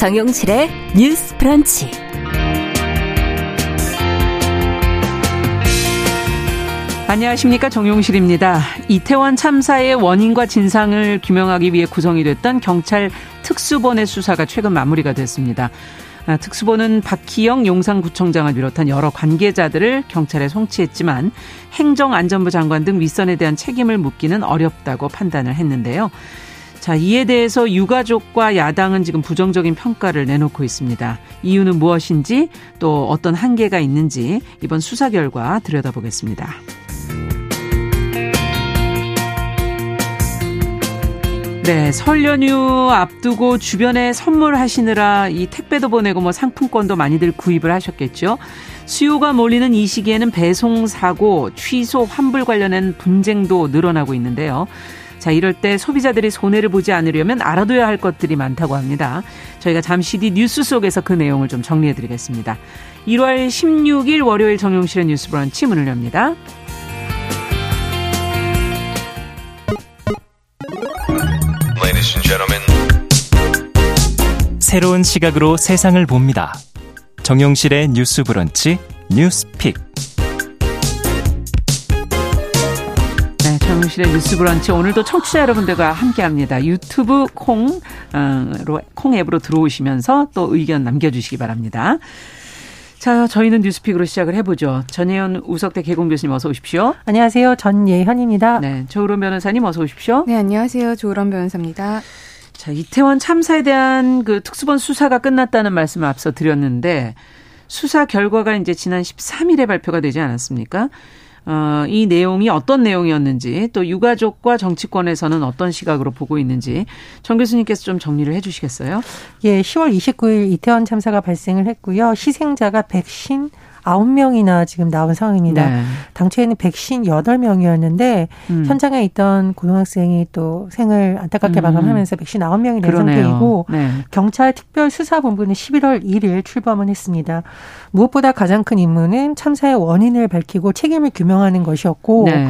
정용실의 뉴스 프런치. 안녕하십니까 정용실입니다. 이태원 참사의 원인과 진상을 규명하기 위해 구성이 됐던 경찰 특수본의 수사가 최근 마무리가 됐습니다. 아, 특수본은 박희영 용산구청장을 비롯한 여러 관계자들을 경찰에 송치했지만 행정안전부 장관 등 윗선에 대한 책임을 묻기는 어렵다고 판단을 했는데요. 자, 이에 대해서 유가족과 야당은 지금 부정적인 평가를 내놓고 있습니다. 이유는 무엇인지 또 어떤 한계가 있는지 이번 수사 결과 들여다보겠습니다. 네, 설 연휴 앞두고 주변에 선물하시느라 이 택배도 보내고 뭐 상품권도 많이들 구입을 하셨겠죠. 수요가 몰리는 이 시기에는 배송 사고, 취소, 환불 관련된 분쟁도 늘어나고 있는데요. 자, 이럴 때 소비자들이 손해를 보지 않으려면 알아둬야 할 것들이 많다고 합니다. 저희가 잠시 뒤 뉴스 속에서 그 내용을 좀 정리해 드리겠습니다. 1월 16일 월요일 정용실의 뉴스 브런치 문을 엽니다. 새로운 시각으로 세상을 봅니다. 정용실의 뉴스 브런치 뉴스픽. 네, 정용실의 뉴스 브런치 오늘도 청취자 여러분들과 함께합니다. 유튜브 콩으로 콩 앱으로 들어오시면서 또 의견 남겨주시기 바랍니다. 자, 저희는 뉴스픽으로 시작을 해보죠. 전예현 우석대 개공 교수님 어서 오십시오. 안녕하세요. 전예현입니다. 네, 조으론 변호사님 어서 오십시오. 네, 안녕하세요. 조으론 변호사입니다. 자, 이태원 참사에 대한 그 특수본 수사가 끝났다는 말씀을 앞서 드렸는데 수사 결과가 이제 지난 13일에 발표가 되지 않았습니까? 어, 이 내용이 어떤 내용이었는지 또 유가족과 정치권에서는 어떤 시각으로 보고 있는지 정 교수님께서 좀 정리를 해 주시겠어요? 예, 10월 29일 이태원 참사가 발생을 했고요. 희생자가 백신 아홉 명이나 지금 나온 상황입니다. 네. 당초에는 백신 여덟 명이었는데 음. 현장에 있던 고등학생이 또 생을 안타깝게 음. 마감하면서 백신 아홉 명이 된 상태이고 네. 경찰 특별수사본부는 11월 1일 출범을 했습니다. 무엇보다 가장 큰 임무는 참사의 원인을 밝히고 책임을 규명하는 것이었고 네.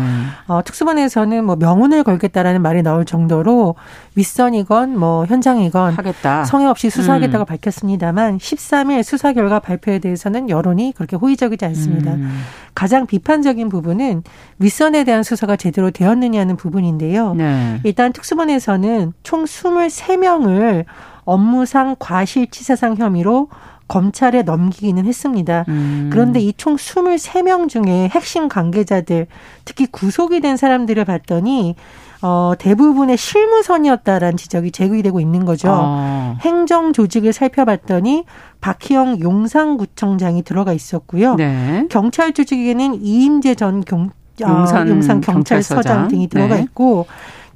어, 특수본에서는 뭐 명운을 걸겠다라는 말이 나올 정도로 윗선이건 뭐 현장이건 하겠다. 성의 없이 수사하겠다고 음. 밝혔습니다만 13일 수사 결과 발표에 대해서는 여론이 그렇게 호의 적이지 않습니다. 음. 가장 비판적인 부분은 윗선에 대한 수사가 제대로 되었느냐는 부분인데요. 네. 일단 특수본에서는 총 23명을 업무상 과실치사상 혐의로 검찰에 넘기기는 했습니다. 음. 그런데 이 총 23명 중에 핵심 관계자들, 특히 구속이 된 사람들을 봤더니 어, 대부분의 실무선이었다라는 지적이 제기되고 있는 거죠. 아. 행정 조직을 살펴봤더니 박희영 용산구청장이 들어가 있었고요. 네. 경찰 조직에는 이임재 전 경, 아, 용산, 용산 경찰서장 등이 들어가 네. 있고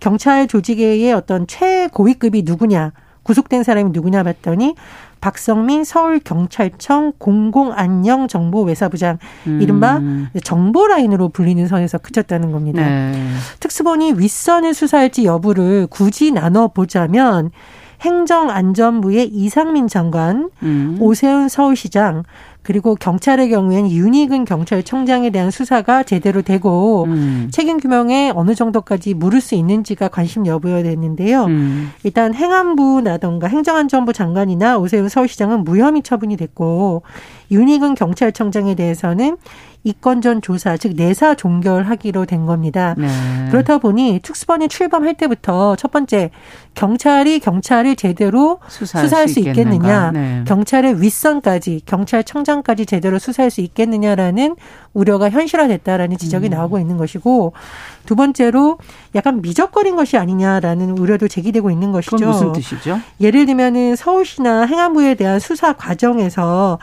경찰 조직의 어떤 최고위급이 누구냐 구속된 사람이 누구냐 봤더니 박성민 서울경찰청 공공안녕정보외사부장 음. 이른바 정보라인으로 불리는 선에서 그쳤다는 겁니다. 네. 특수본이 윗선을 수사할지 여부를 굳이 나눠보자면 행정안전부의 이상민 장관, 음. 오세훈 서울시장, 그리고 경찰의 경우에는 윤희근 경찰청장에 대한 수사가 제대로 되고 음. 책임 규명에 어느 정도까지 물을 수 있는지가 관심 여부여야 되는데요. 음. 일단 행안부라던가 행정안전부 장관이나 오세훈 서울시장은 무혐의 처분이 됐고 윤희근 경찰청장에 대해서는 이건전 조사, 즉 내사 종결하기로 된 겁니다. 네. 그렇다 보니 특수본이 출범할 때부터 첫 번째 경찰이 경찰을 제대로 수사할, 수사할 수, 수 있겠느냐, 네. 경찰의 윗선까지 경찰청장까지 제대로 수사할 수 있겠느냐라는 우려가 현실화됐다라는 지적이 음. 나오고 있는 것이고 두 번째로 약간 미적거린 것이 아니냐라는 우려도 제기되고 있는 것이죠. 무슨 뜻이죠? 예를 들면은 서울시나 행안부에 대한 수사 과정에서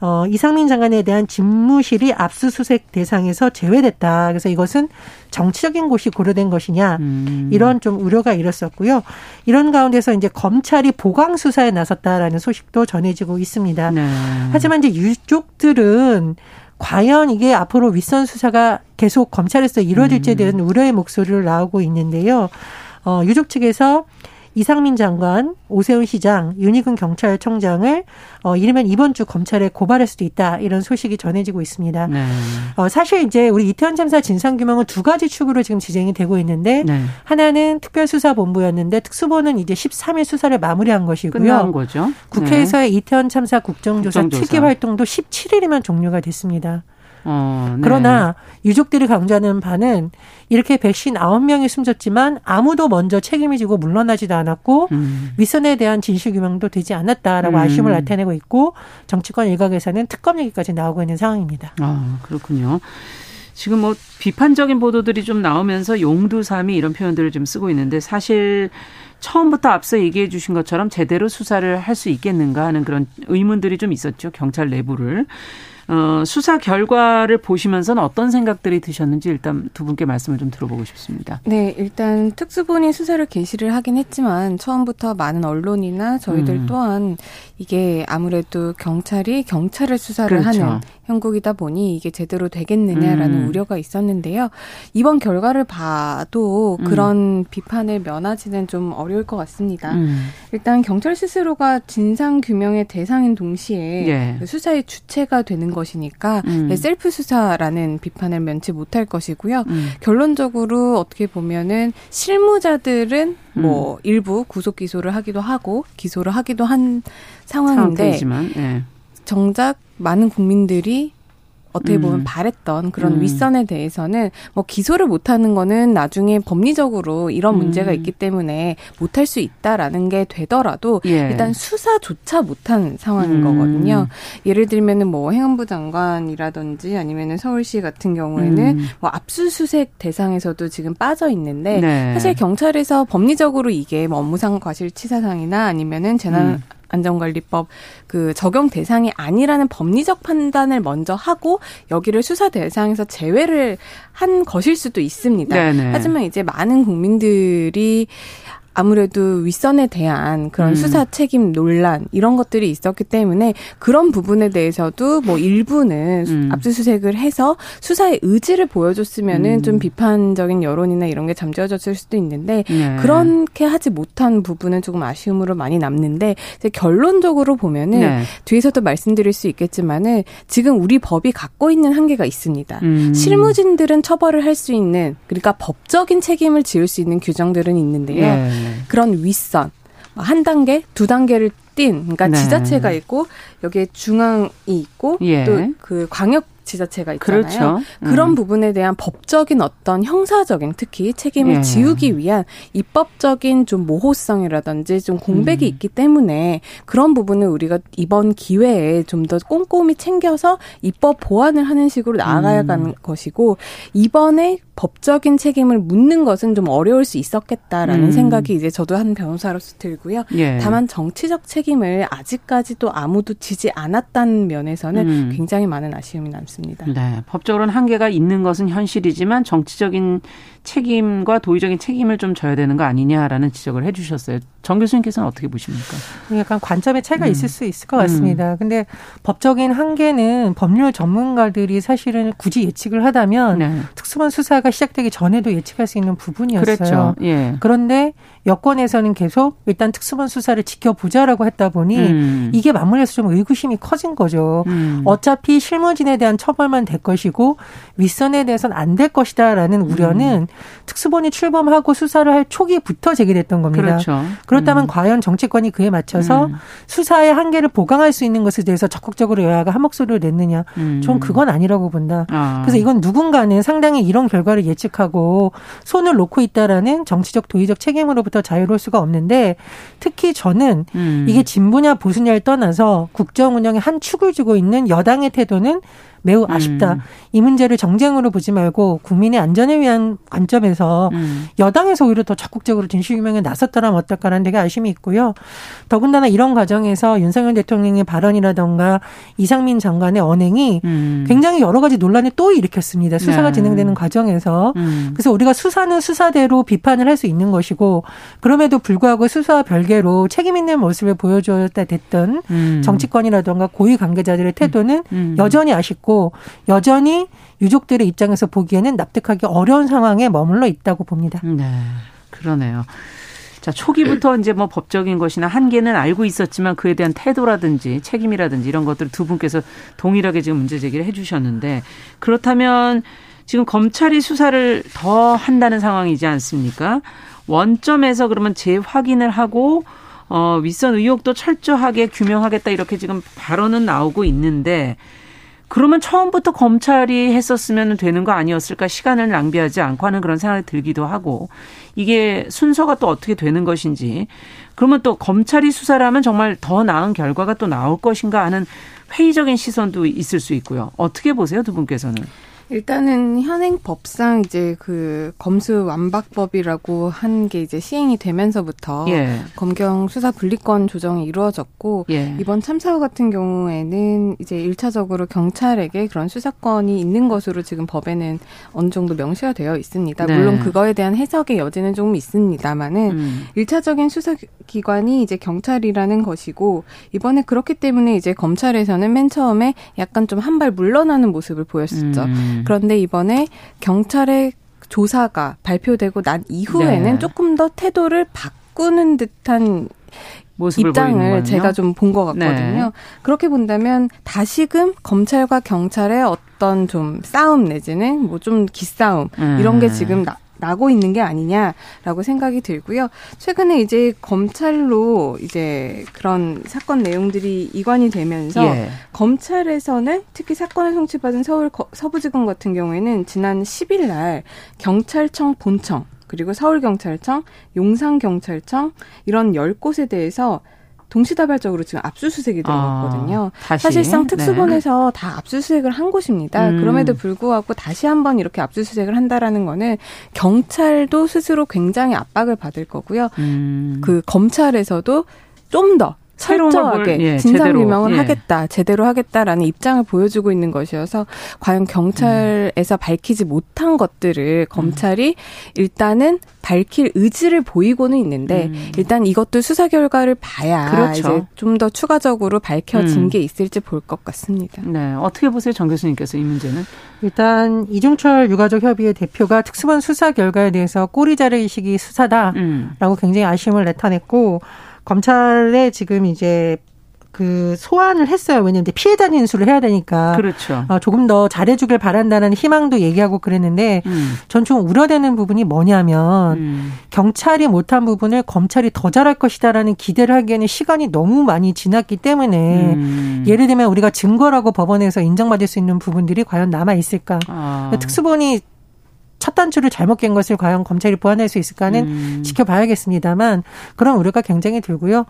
어, 이상민 장관에 대한 집무실이 압수수색 대상에서 제외됐다. 그래서 이것은 정치적인 곳이 고려된 것이냐 음. 이런 좀 우려가 일었었고요. 이런 가운데서 이제 검찰이 보강 수사에 나섰다라는 소식도 전해지고 있습니다. 네. 하지만 이제 유족들은 과연 이게 앞으로 윗선 수사가 계속 검찰에서 이루어질지에 음. 대한 음. 우려의 목소리를 나오고 있는데요. 어, 유족 측에서 이상민 장관, 오세훈 시장, 윤희근 경찰청장을 어, 이르면 이번 주 검찰에 고발할 수도 있다 이런 소식이 전해지고 있습니다. 네. 어, 사실 이제 우리 이태원 참사 진상 규명은 두 가지 축으로 지금 진행이 되고 있는데 네. 하나는 특별수사본부였는데 특수본은 이제 13일 수사를 마무리한 것이고요. 끝난 거죠. 국회에서의 네. 이태원 참사 국정조사, 국정조사 특위 활동도 17일이면 종료가 됐습니다. 어, 네. 그러나 유족들이 강조하는 바는 이렇게 백신 9명이 숨졌지만 아무도 먼저 책임을 지고 물러나지도 않았고 음. 윗선에 대한 진실 규명도 되지 않았다라고 음. 아쉬움을 나타내고 있고 정치권 일각에서는 특검 얘기까지 나오고 있는 상황입니다. 아, 그렇군요. 지금 뭐 비판적인 보도들이 좀 나오면서 용두삼이 이런 표현들을 좀 쓰고 있는데 사실 처음부터 앞서 얘기해 주신 것처럼 제대로 수사를 할 수 있겠는가 하는 그런 의문들이 좀 있었죠. 경찰 내부를. 어, 수사 결과를 보시면서는 어떤 생각들이 드셨는지 일단 두 분께 말씀을 좀 들어보고 싶습니다. 네, 일단 특수본이 수사를 개시를 하긴 했지만 처음부터 많은 언론이나 저희들 음. 또한 이게 아무래도 경찰이 경찰을 수사를 그렇죠. 하는 형국이다 보니 이게 제대로 되겠느냐라는 음. 우려가 있었는데요. 이번 결과를 봐도 음. 그런 음. 비판을 면하지는 좀 어려울 것 같습니다. 음. 일단 경찰 스스로가 진상 규명의 대상인 동시에 예. 그 수사의 주체가 되는 것이니까 음. 셀프 수사라는 비판을 면치 못할 것이고요. 음. 결론적으로 어떻게 보면은 실무자들은 음. 뭐 일부 구속 기소를 하기도 하고 기소를 하기도 한 상황인데 예. 정작 많은 국민들이 어떻게 보면 음. 바랬던 그런 음. 윗선에 대해서는 뭐 기소를 못하는 거는 나중에 법리적으로 이런 음. 문제가 있기 때문에 못할 수 있다라는 게 되더라도 예. 일단 수사조차 못한 상황인 음. 거거든요. 예를 들면은 뭐 행안부 장관이라든지 아니면은 서울시 같은 경우에는 음. 뭐 압수수색 대상에서도 지금 빠져 있는데 네. 사실 경찰에서 법리적으로 이게 뭐 업무상 과실치사상이나 아니면은 재난 음. 안전관리법 그 적용 대상이 아니라는 법리적 판단을 먼저 하고 여기를 수사 대상에서 제외를 한 것일 수도 있습니다. 네네. 하지만 이제 많은 국민들이 아무래도 윗선에 대한 그런 음. 수사 책임 논란 이런 것들이 있었기 때문에 그런 부분에 대해서도 뭐 일부는 음. 압수수색을 해서 수사의 의지를 보여줬으면은 음. 좀 비판적인 여론이나 이런 게 잠재워졌을 수도 있는데 네. 그렇게 하지 못한 부분은 조금 아쉬움으로 많이 남는데 이제 결론적으로 보면은 네. 뒤에서도 말씀드릴 수 있겠지만은 지금 우리 법이 갖고 있는 한계가 있습니다. 음. 실무진들은 처벌을 할 수 있는 그러니까 법적인 책임을 지을 수 있는 규정들은 있는데요. 네. 그런 윗선 한 단계, 두 단계를 띈 그러니까 네. 지자체가 있고 여기에 중앙이 있고 예. 또그 광역 지자체가 있잖아요. 그렇죠. 음. 그런 부분에 대한 법적인 어떤 형사적인 특히 책임을 예. 지우기 위한 입법적인 좀 모호성이라든지 좀 공백이 음. 있기 때문에 그런 부분을 우리가 이번 기회에 좀 더 꼼꼼히 챙겨서 입법 보완을 하는 식으로 나아가야 음. 하는 것이고 이번에 법적인 책임을 묻는 것은 좀 어려울 수 있었겠다라는 음. 생각이 이제 저도 한 변호사로서 들고요. 예. 다만 정치적 책임을 아직까지도 아무도 지지 않았다는 면에서는 음. 굉장히 많은 아쉬움이 남습니다. 네. 법적으로는 한계가 있는 것은 현실이지만 정치적인 책임과 도의적인 책임을 좀 져야 되는 거 아니냐라는 지적을 해 주셨어요. 정 교수님께서는 어떻게 보십니까? 약간 관점의 차이가 음. 있을 수 있을 것 같습니다. 음. 근데 법적인 한계는 법률 전문가들이 사실은 굳이 예측을 하다면 네. 특수반 수사가 시작되기 전에도 예측할 수 있는 부분이었어요. 그렇죠. 예. 그런데 여권에서는 계속 일단 특수본 수사를 지켜보자라고 했다 보니 음. 이게 맞물려서 좀 의구심이 커진 거죠. 음. 어차피 실무진에 대한 처벌만 될 것이고 윗선에 대해서는 안 될 것이다라는 우려는 음. 특수본이 출범하고 수사를 할 초기부터 제기됐던 겁니다. 그렇죠. 그렇다면 음. 과연 정치권이 그에 맞춰서 음. 수사의 한계를 보강할 수 있는 것에 대해서 적극적으로 여야가 한 목소리를 냈느냐? 음. 전 그건 아니라고 본다. 아. 그래서 이건 누군가는 상당히 이런 결과를 예측하고 손을 놓고 있다라는 정치적 도의적 책임으로부터 더 자유로울 수가 없는데 특히 저는 음. 이게 진보냐 보수냐를 떠나서 국정 운영의 한 축을 주고 있는 여당의 태도는 매우 음. 아쉽다. 음. 이 문제를 정쟁으로 보지 말고 국민의 안전을 위한 관점에서 음. 여당에서 오히려 더 적극적으로 진실규명에 나섰더라면 어떨까라는 되게 아쉬움이 있고요. 더군다나 이런 과정에서 윤석열 대통령의 발언이라던가 이상민 장관의 언행이 음. 굉장히 여러 가지 논란을 또 일으켰습니다. 수사가 네. 진행되는 과정에서. 음. 그래서 우리가 수사는 수사대로 비판을 할 수 있는 것이고 그럼에도 불구하고 수사와 별개로 책임 있는 모습을 보여줬다 됐던 음. 정치권이라던가 고위 관계자들의 태도는 여전히 아쉽고 여전히 유족들의 입장에서 보기에는 납득하기 어려운 상황에 머물러 있다고 봅니다. 네. 그러네요. 자, 초기부터 이제 뭐 법적인 것이나 한계는 알고 있었지만 그에 대한 태도라든지 책임이라든지 이런 것들을 두 분께서 동일하게 지금 문제 제기를 해 주셨는데 그렇다면 지금 검찰이 수사를 더 한다는 상황이지 않습니까? 원점에서 그러면 재확인을 하고 어, 윗선 의혹도 철저하게 규명하겠다 이렇게 지금 발언은 나오고 있는데 그러면 처음부터 검찰이 했었으면 되는 거 아니었을까 시간을 낭비하지 않고 하는 그런 생각이 들기도 하고 이게 순서가 또 어떻게 되는 것인지 그러면 또 검찰이 수사를 하면 정말 더 나은 결과가 또 나올 것인가 하는 회의적인 시선도 있을 수 있고요. 어떻게 보세요, 두 분께서는? 일단은 현행 법상 이제 그 검수 완박법이라고 한 게 이제 시행이 되면서부터 예. 검경 수사 분리권 조정이 이루어졌고 예. 이번 참사와 같은 경우에는 이제 일차적으로 경찰에게 그런 수사권이 있는 것으로 지금 법에는 어느 정도 명시가 되어 있습니다. 네. 물론 그거에 대한 해석의 여지는 조금 있습니다만은 음. 일차적인 수사 기관이 이제 경찰이라는 것이고 이번에 그렇기 때문에 이제 검찰에서는 맨 처음에 약간 좀 한 발 물러나는 모습을 보였었죠. 음. 음. 그런데 이번에 경찰의 조사가 발표되고 난 이후에는 네. 조금 더 태도를 바꾸는 듯한 입장을 제가 좀 본 것 같거든요. 네. 그렇게 본다면 다시금 검찰과 경찰의 어떤 좀 싸움 내지는 뭐 좀 기싸움 음. 이런 게 지금 나, 나고 있는 게 아니냐라고 생각이 들고요. 최근에 이제 검찰로 이제 그런 사건 내용들이 이관이 되면서 예. 검찰에서는 특히 사건을 송치받은 서울 서부지검 같은 경우에는 지난 10일 날 경찰청 본청 그리고 서울경찰청, 용산경찰청 이런 10곳에 대해서 동시다발적으로 지금 압수수색이 들어갔거든요. 아, 사실상 네. 특수본에서 네. 다 압수수색을 한 곳입니다. 음. 그럼에도 불구하고 다시 한번 이렇게 압수수색을 한다라는 거는 경찰도 스스로 굉장히 압박을 받을 거고요. 음. 그 검찰에서도 좀더 철저하게 예, 진상 규명을 예. 하겠다, 제대로 하겠다라는 입장을 보여주고 있는 것이어서 과연 경찰에서 음. 밝히지 못한 것들을 검찰이 음. 일단은 밝힐 의지를 보이고는 있는데 음. 일단 이것도 수사 결과를 봐야 그렇죠. 이제 좀 더 추가적으로 밝혀진 음. 게 있을지 볼 것 같습니다. 네, 어떻게 보세요, 정 교수님께서 이 문제는? 일단 이중철 유가족 협의회 대표가 특수본 수사 결과에 대해서 꼬리 자르기식이 수사다라고 음. 굉장히 아쉬움을 나타냈고. 검찰에 지금 이제 그 소환을 했어요. 왜냐면 피해자 인수를 해야 되니까. 그렇죠. 어, 조금 더 잘해주길 바란다는 희망도 얘기하고 그랬는데 음. 전좀 우려되는 부분이 뭐냐면 음. 경찰이 못한 부분을 검찰이 더 잘할 것이다라는 기대를 하기에는 시간이 너무 많이 지났기 때문에 음. 예를 들면 우리가 증거라고 법원에서 인정받을 수 있는 부분들이 과연 남아 있을까? 아. 특수본이 첫 단추를 잘못 깬 것을 과연 검찰이 보완할 수 있을까는 음. 지켜봐야겠습니다만 그런 우려가 굉장히 들고요.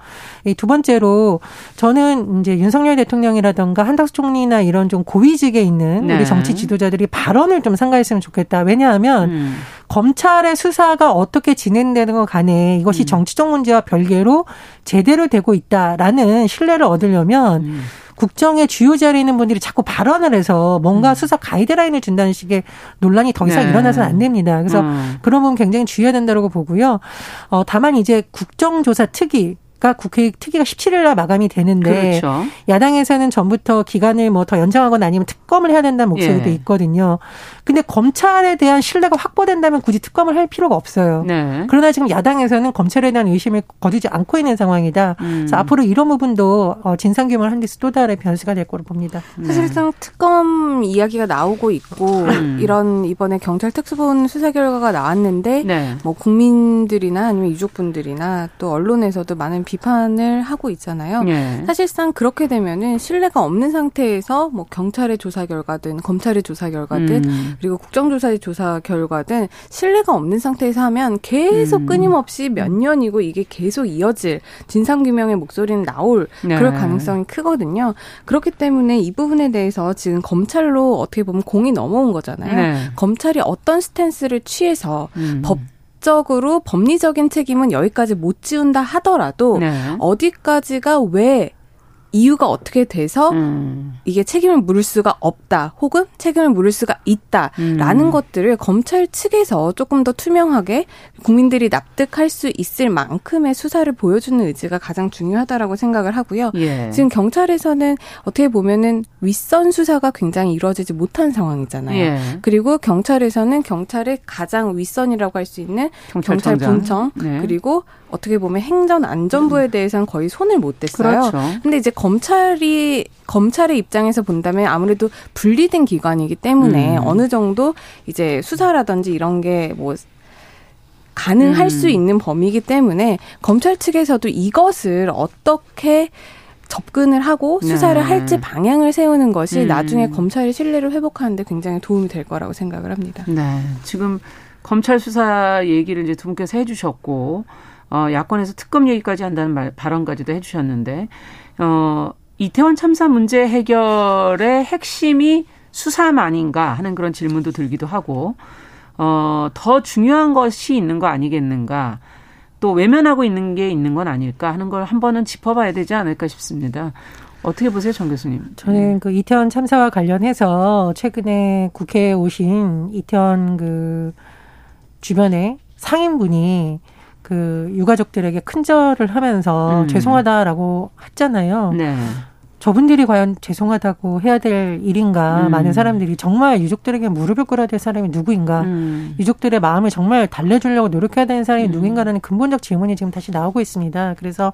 두 번째로 저는 이제 윤석열 대통령이라던가 한덕수 총리나 이런 좀 고위직에 있는 네. 우리 정치 지도자들이 발언을 좀 상가했으면 좋겠다. 왜냐하면 음. 검찰의 수사가 어떻게 진행되는 것 간에 이것이 음. 정치적 문제와 별개로 제대로 되고 있다라는 신뢰를 얻으려면 음. 국정의 주요 자리에 있는 분들이 자꾸 발언을 해서 뭔가 음. 수사 가이드라인을 준다는 식의 논란이 더 이상 네. 일어나서는 안 됩니다. 그래서 음. 그런 부분 굉장히 주의해야 된다고 보고요. 어, 다만 이제 국정조사 특위 가 국회 특위가 17일 날 마감이 되는데 그렇죠. 야당에서는 전부터 기간을 뭐 더 연장하거나 아니면 특검을 해야 된다는 목소리도 예. 있거든요. 근데 검찰에 대한 신뢰가 확보된다면 굳이 특검을 할 필요가 없어요. 네. 그러나 지금 야당에서는 검찰에 대한 의심을 거두지 않고 있는 상황이다. 음. 그래서 앞으로 이런 부분도 어, 진상 규명을 하는 데서 또 다른 변수가 될 거로 봅니다. 네. 사실상 특검 이야기가 나오고 있고 음. 이런 이번에 경찰 특수본 수사 결과가 나왔는데 네. 뭐 국민들이나 아니면 유족분들이나 또 언론에서도 많은 비판을 하고 있잖아요. 네. 사실상 그렇게 되면은 신뢰가 없는 상태에서 뭐 경찰의 조사 결과든 검찰의 조사 결과든 음. 그리고 국정조사의 조사 결과든 신뢰가 없는 상태에서 하면 계속 음. 끊임없이 몇 년이고 이게 계속 이어질 진상규명의 목소리는 나올 네. 그럴 가능성이 크거든요. 그렇기 때문에 이 부분에 대해서 지금 검찰로 어떻게 보면 공이 넘어온 거잖아요. 네. 검찰이 어떤 스탠스를 취해서 음. 법 법적으로 법리적인 책임은 여기까지 못 지운다 하더라도 네. 어디까지가 왜 이유가 어떻게 돼서 음. 이게 책임을 물을 수가 없다 혹은 책임을 물을 수가 있다라는 음. 것들을 검찰 측에서 조금 더 투명하게 국민들이 납득할 수 있을 만큼의 수사를 보여주는 의지가 가장 중요하다라고 생각을 하고요. 예. 지금 경찰에서는 어떻게 보면은 윗선 수사가 굉장히 이루어지지 못한 상황이잖아요. 예. 그리고 경찰에서는 경찰의 가장 윗선이라고 할 수 있는 경찰 본청 네. 그리고 어떻게 보면 행정 안전부에 대해서는 거의 손을 못 댔어요. 그렇죠. 근데 이제 검찰이 검찰의 입장에서 본다면 아무래도 분리된 기관이기 때문에 음. 어느 정도 이제 수사라든지 이런 게뭐 가능할 음. 수 있는 범위이기 때문에 검찰 측에서도 이것을 어떻게 접근을 하고 수사를 네. 할지 방향을 세우는 것이 음. 나중에 검찰의 신뢰를 회복하는데 굉장히 도움이 될 거라고 생각을 합니다. 네. 지금 검찰 수사 얘기를 이제 두 분께서 해주셨고, 어, 야권에서 특검 얘기까지 한다는 말, 발언까지도 해주셨는데, 어, 이태원 참사 문제 해결의 핵심이 수사만인가 하는 그런 질문도 들기도 하고, 어, 더 중요한 것이 있는 거 아니겠는가. 또 외면하고 있는 게 있는 건 아닐까 하는 걸 한 번은 짚어봐야 되지 않을까 싶습니다. 어떻게 보세요, 정 교수님? 저는 네. 그 이태원 참사와 관련해서 최근에 국회에 오신 이태원 그 주변에 상인분이 그 유가족들에게 큰절을 하면서 음. 죄송하다라고 했잖아요. 네. 저분들이 과연 죄송하다고 해야 될 일인가 음. 많은 사람들이 정말 유족들에게 무릎을 꿇어야 될 사람이 누구인가 음. 유족들의 마음을 정말 달래주려고 노력해야 되는 사람이 음. 누구인가라는 근본적 질문이 지금 다시 나오고 있습니다. 그래서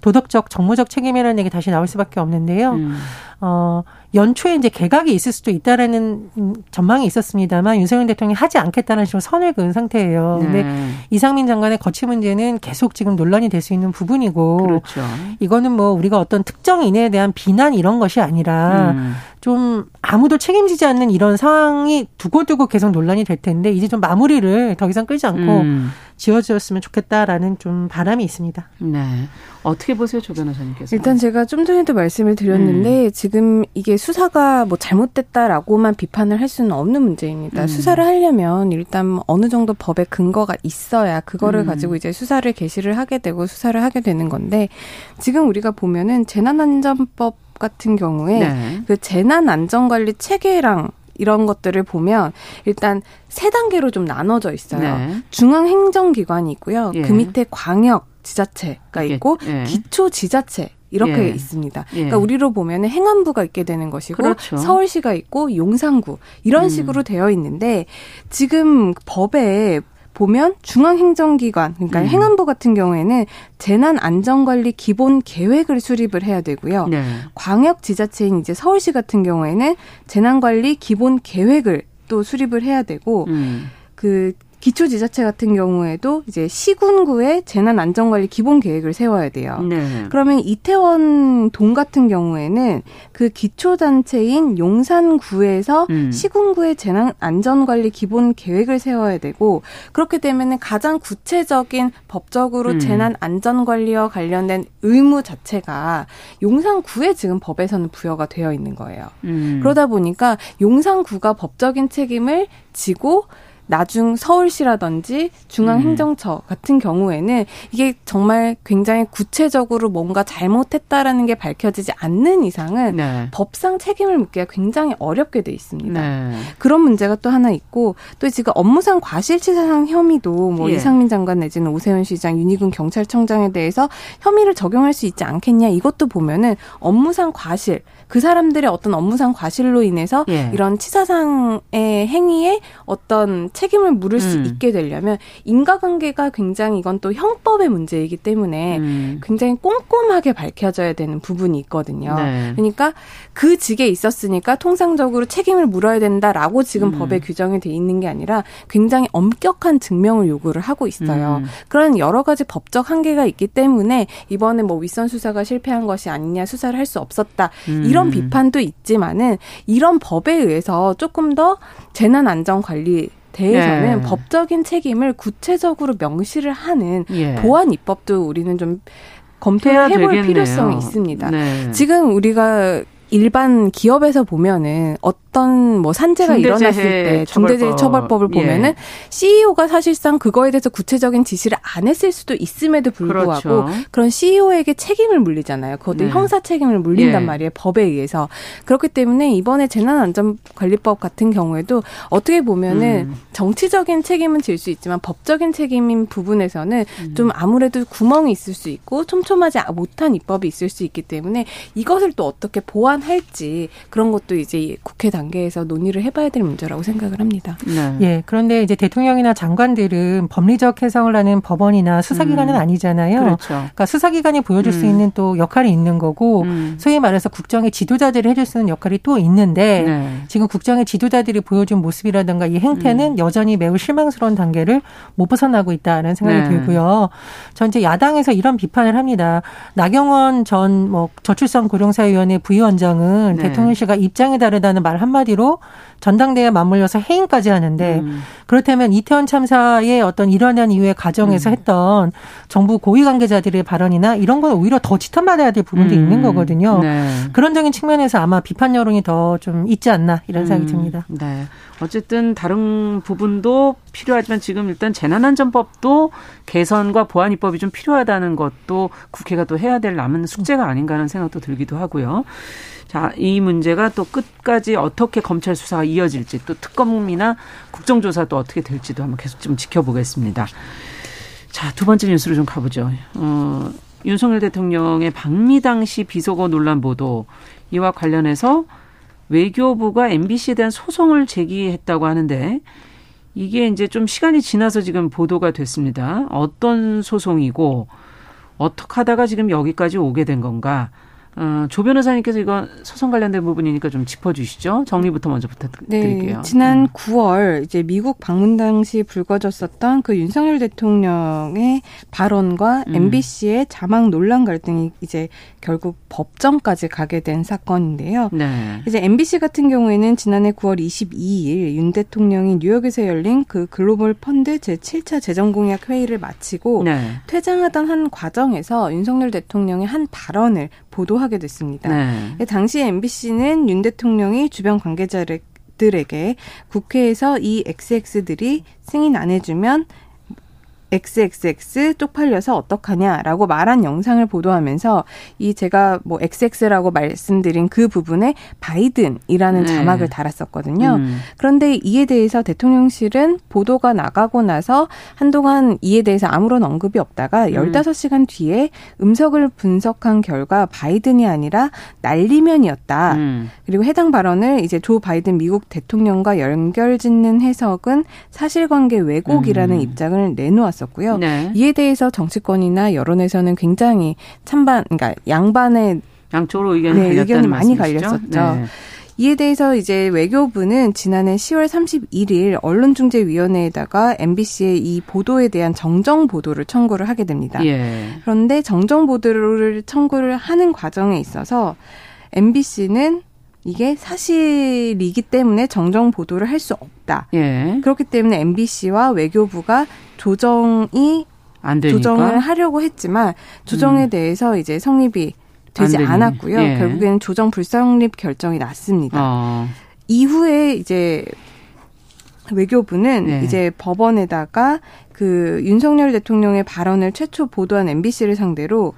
도덕적 정무적 책임이라는 얘기 다시 나올 수밖에 없는데요. 음. 어, 연초에 이제 개각이 있을 수도 있다라는 전망이 있었습니다만 윤석열 대통령이 하지 않겠다는 식으로 선을 그은 상태예요. 네. 근데 이상민 장관의 거취 문제는 계속 지금 논란이 될 수 있는 부분이고 그렇죠. 이거는 뭐 우리가 어떤 특정 인에 대한 비난 이런 것이 아니라 음. 좀 아무도 책임지지 않는 이런 상황이 두고두고 계속 논란이 될 텐데 이제 좀 마무리를 더 이상 끌지 않고 음. 지어졌으면 좋겠다라는 좀 바람이 있습니다. 네. 어떻게 보세요, 조 변호사님께서? 일단 제가 좀 전에도 말씀을 드렸는데 음. 지금 이게 수사가 뭐 잘못됐다라고만 비판을 할 수는 없는 문제입니다. 음. 수사를 하려면 일단 어느 정도 법에 근거가 있어야 그거를 음. 가지고 이제 수사를 개시를 하게 되고 수사를 하게 되는 건데 지금 우리가 보면은 재난안전법 같은 경우에 네. 그 재난 안전 관리 체계랑 이런 것들을 보면 일단 세 단계로 좀 나눠져 있어요. 네. 중앙 행정 기관이 있고요. 예. 그 밑에 광역 지자체가 있고 예. 기초 지자체 이렇게 예. 있습니다. 예. 그러니까 우리로 보면은 행안부가 있게 되는 것이고 그렇죠. 서울시가 있고 용산구 이런 음. 식으로 되어 있는데 지금 법에 보면 중앙행정기관, 그러니까 음. 행안부 같은 경우에는 재난 안전관리 기본 계획을 수립을 해야 되고요. 네. 광역 지자체인 이제 서울시 같은 경우에는 재난관리 기본 계획을 또 수립을 해야 되고, 음. 그 기초 지자체 같은 경우에도 이제 시군구의 재난 안전관리 기본 계획을 세워야 돼요. 네. 그러면 이태원 동 같은 경우에는 그 기초 단체인 용산구에서 음. 시군구의 재난 안전관리 기본 계획을 세워야 되고 그렇게 되면은 가장 구체적인 법적으로 음. 재난 안전관리와 관련된 의무 자체가 용산구에 지금 법에서는 부여가 되어 있는 거예요. 음. 그러다 보니까 용산구가 법적인 책임을 지고 나중 서울시라든지 중앙행정처 음. 같은 경우에는 이게 정말 굉장히 구체적으로 뭔가 잘못했다라는 게 밝혀지지 않는 이상은 네. 법상 책임을 묻기가 굉장히 어렵게 돼 있습니다. 네. 그런 문제가 또 하나 있고 또 지금 업무상 과실치사상 혐의도 뭐 예. 이상민 장관 내지는 오세훈 시장, 윤희근 경찰청장에 대해서 혐의를 적용할 수 있지 않겠냐 이것도 보면은 업무상 과실 그 사람들의 어떤 업무상 과실로 인해서 예. 이런 치사상의 행위에 어떤 책임을 물을 수 음. 있게 되려면 인과관계가 굉장히 이건 또 형법의 문제이기 때문에 음. 굉장히 꼼꼼하게 밝혀져야 되는 부분이 있거든요. 네. 그러니까 그 직에 있었으니까 통상적으로 책임을 물어야 된다라고 지금 음. 법에 규정이 돼 있는 게 아니라 굉장히 엄격한 증명을 요구를 하고 있어요. 음. 그런 여러 가지 법적 한계가 있기 때문에 이번에 뭐 윗선 수사가 실패한 것이 아니냐 수사를 할 수 없었다 음. 이런 비판도 있지만은 이런 법에 의해서 조금 더 재난 안전 관리 대해서는 네. 법적인 책임을 구체적으로 명시를 하는 예. 보안 입법도 우리는 좀 검토를 해볼 되겠네요. 필요성이 있습니다. 네. 지금 우리가 일반 기업에서 보면은 어떤 뭐 산재가 중대재해 일어났을 때 중대재해 처벌법을 예. 보면은 예. CEO가 사실상 그거에 대해서 구체적인 지시를 안 했을 수도 있음에도 불구하고 그렇죠. 그런 CEO에게 책임을 물리잖아요. 그것도 네. 형사 책임을 물린단 예. 말이에요. 법에 의해서. 그렇기 때문에 이번에 재난안전관리법 같은 경우에도 어떻게 보면은 음. 정치적인 책임은 질 수 있지만 법적인 책임인 부분에서는 음. 좀 아무래도 구멍이 있을 수 있고 촘촘하지 못한 입법이 있을 수 있기 때문에 이것을 또 어떻게 보완 소환할지 그런 것도 이제 국회 단계에서 논의를 해봐야 될 문제라고 생각을 합니다. 네. 예. 그런데 이제 대통령이나 장관들은 법리적 해석을 하는 법원이나 수사기관은 음. 아니잖아요. 그렇죠. 그러니까 수사기관이 보여줄 음. 수 있는 또 역할이 있는 거고 음. 소위 말해서 국정의 지도자들이 해줄 수 있는 역할이 또 있는데 네. 지금 국정의 지도자들이 보여준 모습이라든가 이 행태는 음. 여전히 매우 실망스러운 단계를 못 벗어나고 있다는 생각이 네. 들고요. 전 이제 야당에서 이런 비판을 합니다. 나경원 전 뭐 저출산 고령사위원회 부위원장 은 네. 대통령실과 입장이 다르다는 말 한마디로 전당대회에 맞물려서 해임까지 하는데 음. 그렇다면 이태원 참사의 어떤 일어난 이후의 과정에서 음. 했던 정부 고위 관계자들의 발언이나 이런 건 오히려 더 지탄받아야 될 부분도 음. 있는 거거든요. 네. 그런적인 측면에서 아마 비판 여론이 더 좀 있지 않나 이런 생각이 음. 듭니다. 네. 어쨌든 다른 부분도 필요하지만 지금 일단 재난안전법도 개선과 보완 입법이 좀 필요하다는 것도 국회가 또 해야 될 남은 숙제가 아닌가 하는 생각도 들기도 하고요. 자, 이 문제가 또 끝까지 어떻게 검찰 수사가 이어질지 또 특검이나 국정조사 도 어떻게 될지도 한번 계속 좀 지켜보겠습니다. 자, 두 번째 뉴스로 좀 가보죠. 어, 윤석열 대통령의 방미 당시 비속어 논란 보도 이와 관련해서 외교부가 MBC에 대한 소송을 제기했다고 하는데 이게 이제 좀 시간이 지나서 지금 보도가 됐습니다. 어떤 소송이고 어떻게 하다가 지금 여기까지 오게 된 건가? 어, 조 변호사님께서 이거 소송 관련된 부분이니까 좀 짚어주시죠. 정리부터 먼저 부탁드릴게요. 네, 지난 음. 9월 이제 미국 방문 당시 불거졌었던 그 윤석열 대통령의 발언과 음. MBC의 자막 논란 갈등이 이제 결국 법정까지 가게 된 사건인데요. 네. 이제 MBC 같은 경우에는 지난해 9월 22일 윤 대통령이 뉴욕에서 열린 그 글로벌 펀드 제7차 재정 공약 회의를 마치고 네. 퇴장하던 한 과정에서 윤석열 대통령의 한 발언을 보도하게 됐습니다. 네. 당시 MBC는 윤 대통령이 주변 관계자들에게 국회에서 이 XX들이 승인 안 해주면 XXX 쪽팔려서 어떡하냐라고 말한 영상을 보도하면서 이 제가 뭐 XX라고 말씀드린 그 부분에 바이든이라는 네. 자막을 달았었거든요. 음. 그런데 이에 대해서 대통령실은 보도가 나가고 나서 한동안 이에 대해서 아무런 언급이 없다가 음. 15시간 뒤에 음성을 분석한 결과 바이든이 아니라 날리면이었다. 음. 그리고 해당 발언을 이제 조 바이든 미국 대통령과 연결짓는 해석은 사실관계 왜곡이라는 음. 입장을 내놓았 있었고요. 네. 이에 대해서 정치권이나 여론에서는 굉장히 찬반, 그러니까 양반의 양쪽으로 의견이, 네, 의견이 많이 갈렸었죠. 네. 이에 대해서 이제 외교부는 지난해 10월 31일 언론중재위원회에다가 MBC의 이 보도에 대한 정정 보도를 청구를 하게 됩니다. 예. 그런데 정정 보도를 청구를 하는 과정에 있어서 MBC는 이게 사실이기 때문에 정정 보도를 할 수 없다. 예. 그렇기 때문에 MBC와 외교부가 조정이 안 되니까? 조정을 하려고 했지만 조정에 음. 대해서 이제 성립이 되지 않았고요. 예. 결국에는 조정 불성립 결정이 났습니다. 어. 이후에 이제 외교부는 네. 이제 법원에다가 그 윤석열 대통령의 발언을 최초 보도한 MBC를 상대로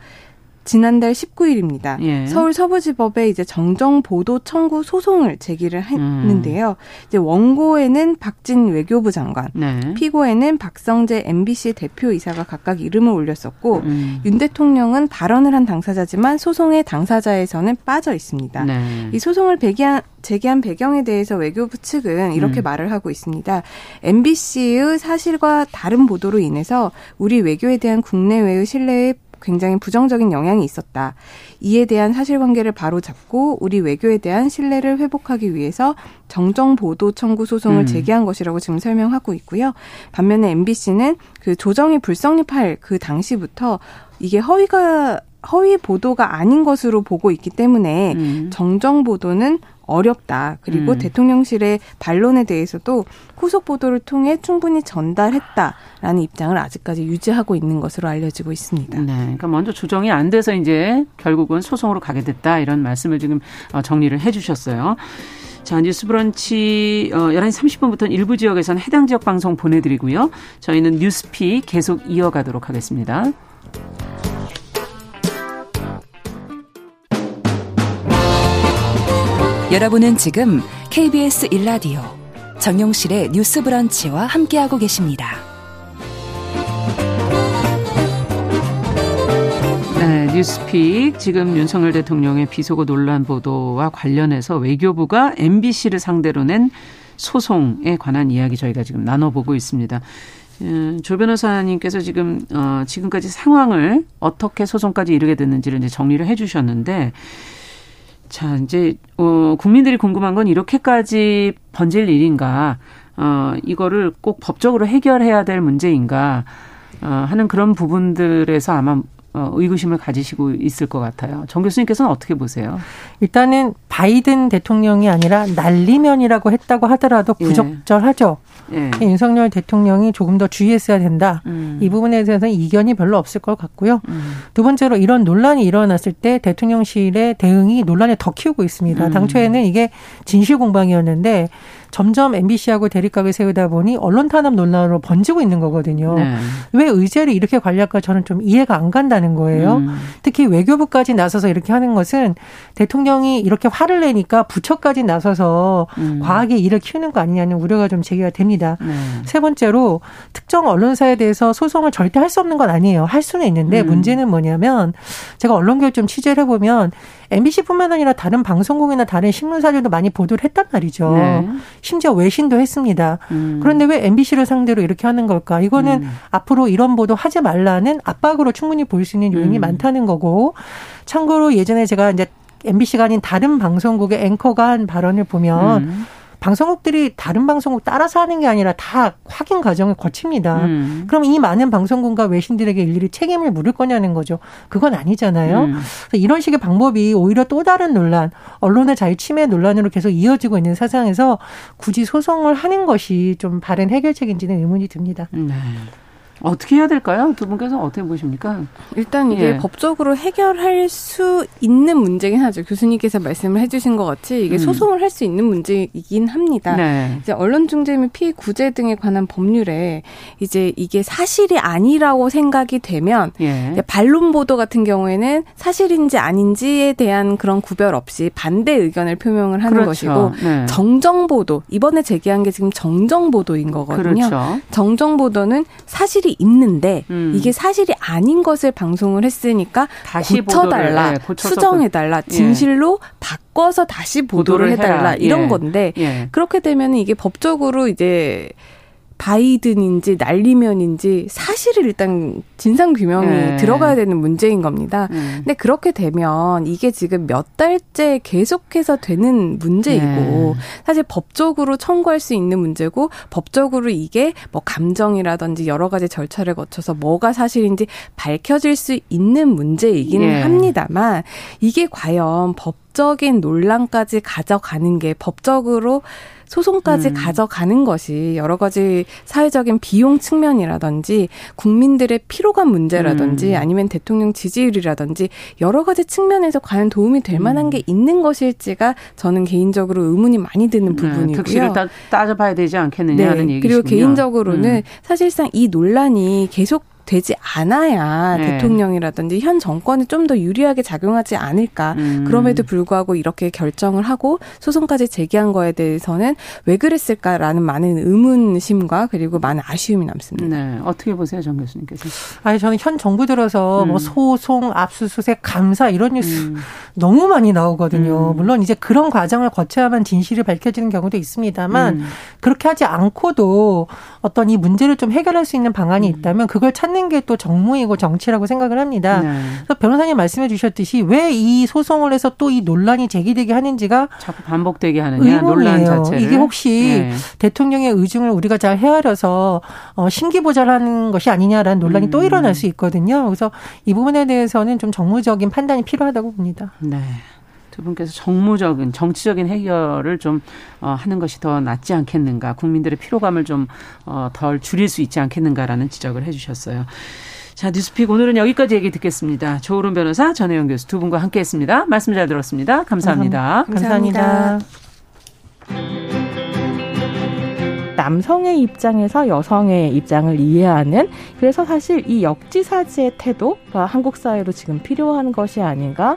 지난달 19일입니다. 예. 서울 서부지법에 이제 정정 보도 청구 소송을 제기를 했는데요. 음. 이제 원고에는 박진 외교부 장관, 네. 피고에는 박성재 MBC 대표이사가 각각 이름을 올렸었고 음. 윤 대통령은 발언을 한 당사자지만 소송의 당사자에서는 빠져 있습니다. 네. 이 소송을 배기한 제기한 배경에 대해서 외교부 측은 이렇게 음. 말을 하고 있습니다. MBC의 사실과 다른 보도로 인해서 우리 외교에 대한 국내외의 신뢰에 굉장히 부정적인 영향이 있었다. 이에 대한 사실관계를 바로잡고 우리 외교에 대한 신뢰를 회복하기 위해서 정정 보도 청구 소송을 음. 제기한 것이라고 지금 설명하고 있고요. 반면에 MBC는 그 조정이 불성립할 그 당시부터 이게 허위가 허위 보도가 아닌 것으로 보고 있기 때문에 음. 정정 보도는 어렵다. 그리고 음. 대통령실의 반론에 대해서도 후속 보도를 통해 충분히 전달했다라는 입장을 아직까지 유지하고 있는 것으로 알려지고 있습니다. 네. 그러니까 먼저 조정이 안 돼서 이제 결국은 소송으로 가게 됐다. 이런 말씀을 지금 어, 정리를 해 주셨어요. 자, 뉴스 브런치 어 11시 30분부터 일부 지역에서는 해당 지역 방송 보내드리고요. 저희는 뉴스피 계속 이어가도록 하겠습니다. 여러분은 지금 KBS 일라디오 정용실의 뉴스 브런치와 함께하고 계십니다. 뉴스픽 지금 윤석열 대통령의 비속어 논란 보도와 관련해서 외교부가 MBC를 상대로 낸 소송에 관한 이야기 저희가 지금 나눠보고 있습니다. 음, 조 변호사님께서 지금 어, 지금까지 상황을 어떻게 소송까지 이르게 됐는지를 이제 정리를 해주셨는데 자 이제 어, 국민들이 궁금한 건 이렇게까지 번질 일인가? 어, 이거를 꼭 법적으로 해결해야 될 문제인가? 어, 하는 그런 부분들에서 아마 어, 의구심을 가지시고 있을 것 같아요. 정 교수님께서는 어떻게 보세요? 일단은 바이든 대통령이 아니라 난리면이라고 했다고 하더라도 예. 부적절하죠. 예. 예. 윤석열 대통령이 조금 더 주의했어야 된다. 음. 이 부분에 대해서는 이견이 별로 없을 것 같고요. 음. 두 번째로 이런 논란이 일어났을 때 대통령실의 대응이 논란을 더 키우고 있습니다. 음. 당초에는 이게 진실 공방이었는데 점점 MBC하고 대립각을 세우다 보니 언론 탄압 논란으로 번지고 있는 거거든요. 네. 왜 의제를 이렇게 관리할까 저는 좀 이해가 안 간다는 거예요. 음. 특히 외교부까지 나서서 이렇게 하는 것은 대통령이 이렇게 화를 내니까 부처까지 나서서 음. 과하게 일을 키우는 거 아니냐는 우려가 좀 제기가 됩니다. 네. 세 번째로 특정 언론사에 대해서 소송을 절대 할 수 없는 건 아니에요. 할 수는 있는데 음. 문제는 뭐냐면 제가 언론교육 좀 취재를 해보면 MBC뿐만 아니라 다른 방송국이나 다른 신문사들도 많이 보도를 했단 말이죠. 네. 심지어 외신도 했습니다. 음. 그런데 왜 MBC를 상대로 이렇게 하는 걸까? 이거는 음. 앞으로 이런 보도 하지 말라는 압박으로 충분히 보일 수 있는 요인이 음. 많다는 거고. 참고로 예전에 제가 이제 MBC가 아닌 다른 방송국의 앵커가 한 발언을 보면 음. 방송국들이 다른 방송국 따라서 하는 게 아니라 다 확인 과정을 거칩니다. 음. 그럼 이 많은 방송국과 외신들에게 일일이 책임을 물을 거냐는 거죠. 그건 아니잖아요. 음. 이런 식의 방법이 오히려 또 다른 논란, 언론의 자유 침해 논란으로 계속 이어지고 있는 사상에서 굳이 소송을 하는 것이 좀 바른 해결책인지는 의문이 듭니다. 네. 어떻게 해야 될까요? 두 분께서 어떻게 보십니까? 일단 이게 예. 법적으로 해결할 수 있는 문제긴 하죠. 교수님께서 말씀을 해주신 것 같이 이게 음. 소송을 할 수 있는 문제이긴 합니다. 네. 이제 언론중재 및 피구제 등에 관한 법률에 이제 이게 사실이 아니라고 생각이 되면 예. 반론 보도 같은 경우에는 사실인지 아닌지에 대한 그런 구별 없이 반대 의견을 표명을 하는 그렇죠. 것이고 네. 정정 보도 이번에 제기한 게 지금 정정 보도인 거거든요. 그렇죠. 정정 보도는 사실이 사실이 있는데 음. 이게 사실이 아닌 것을 방송을 했으니까 다시 고쳐달라, 네, 수정해달라, 예. 진실로 바꿔서 다시 보도를, 보도를 해달라 이런 예. 건데 예. 그렇게 되면 이게 법적으로 이제 바이든인지 난리면인지 사실을 일단 진상 규명이 네. 들어가야 되는 문제인 겁니다. 네. 근데 그렇게 되면 이게 지금 몇 달째 계속해서 되는 문제이고 네. 사실 법적으로 청구할 수 있는 문제고 법적으로 이게 뭐 감정이라든지 여러 가지 절차를 거쳐서 뭐가 사실인지 밝혀질 수 있는 문제이기는 네. 합니다만 이게 과연 법적인 논란까지 가져가는 게 법적으로 소송까지 음. 가져가는 것이 여러 가지 사회적인 비용 측면이라든지 국민들의 피로감 문제라든지 음. 아니면 대통령 지지율이라든지 여러 가지 측면에서 과연 도움이 될 만한 음. 게 있는 것일지가 저는 개인적으로 의문이 많이 드는 네, 부분이고요. 득실을 따, 따져봐야 되지 않겠느냐 네. 얘기시군요. 그리고 개인적으로는 음. 사실상 이 논란이 계속 되지 않아야 네. 대통령이라든지 현 정권에 좀더 유리하게 작용하지 않을까. 음. 그럼에도 불구하고 이렇게 결정을 하고 소송까지 제기한 거에 대해서는 왜 그랬을까라는 많은 의문심과 그리고 많은 아쉬움이 남습니다. 네. 어떻게 보세요, 정 교수님께서? 아니, 저는 현 정부 들어서 뭐 음. 뭐 소송, 압수수색, 감사 이런 뉴스 음. 너무 많이 나오거든요. 음. 물론 이제 그런 과정을 거쳐야만 진실이 밝혀지는 경우도 있습니다만 음. 그렇게 하지 않고도 어떤 이 문제를 좀 해결할 수 있는 방안이 음. 있다면 그걸 찾는 하는 게 또 정무이고 정치라고 생각을 합니다. 네. 그래서 변호사님 말씀해 주셨듯이 왜 이 소송을 해서 또 이 논란이 제기되게 하는지가 자꾸 반복되게 하느냐 논란 자체를 이게 혹시 네. 대통령의 의중을 우리가 잘 헤아려서 어, 신기보잘하는 것이 아니냐라는 논란이 음. 또 일어날 수 있거든요. 그래서 이 부분에 대해서는 좀 정무적인 판단이 필요하다고 봅니다. 네. 두 분께서 정무적인 정치적인 해결을 좀 어, 하는 것이 더 낫지 않겠는가 국민들의 피로감을 좀덜 어, 줄일 수 있지 않겠는가라는 지적을 해주셨어요. 자 뉴스픽 오늘은 여기까지 얘기 듣겠습니다. 조으론 변호사 전혜영 교수 두 분과 함께했습니다. 말씀 잘 들었습니다. 감사합니다. 감사합니다. 감사합니다. 남성의 입장에서 여성의 입장을 이해하는 그래서 사실 이 역지사지의 태도가 한국 사회로 지금 필요한 것이 아닌가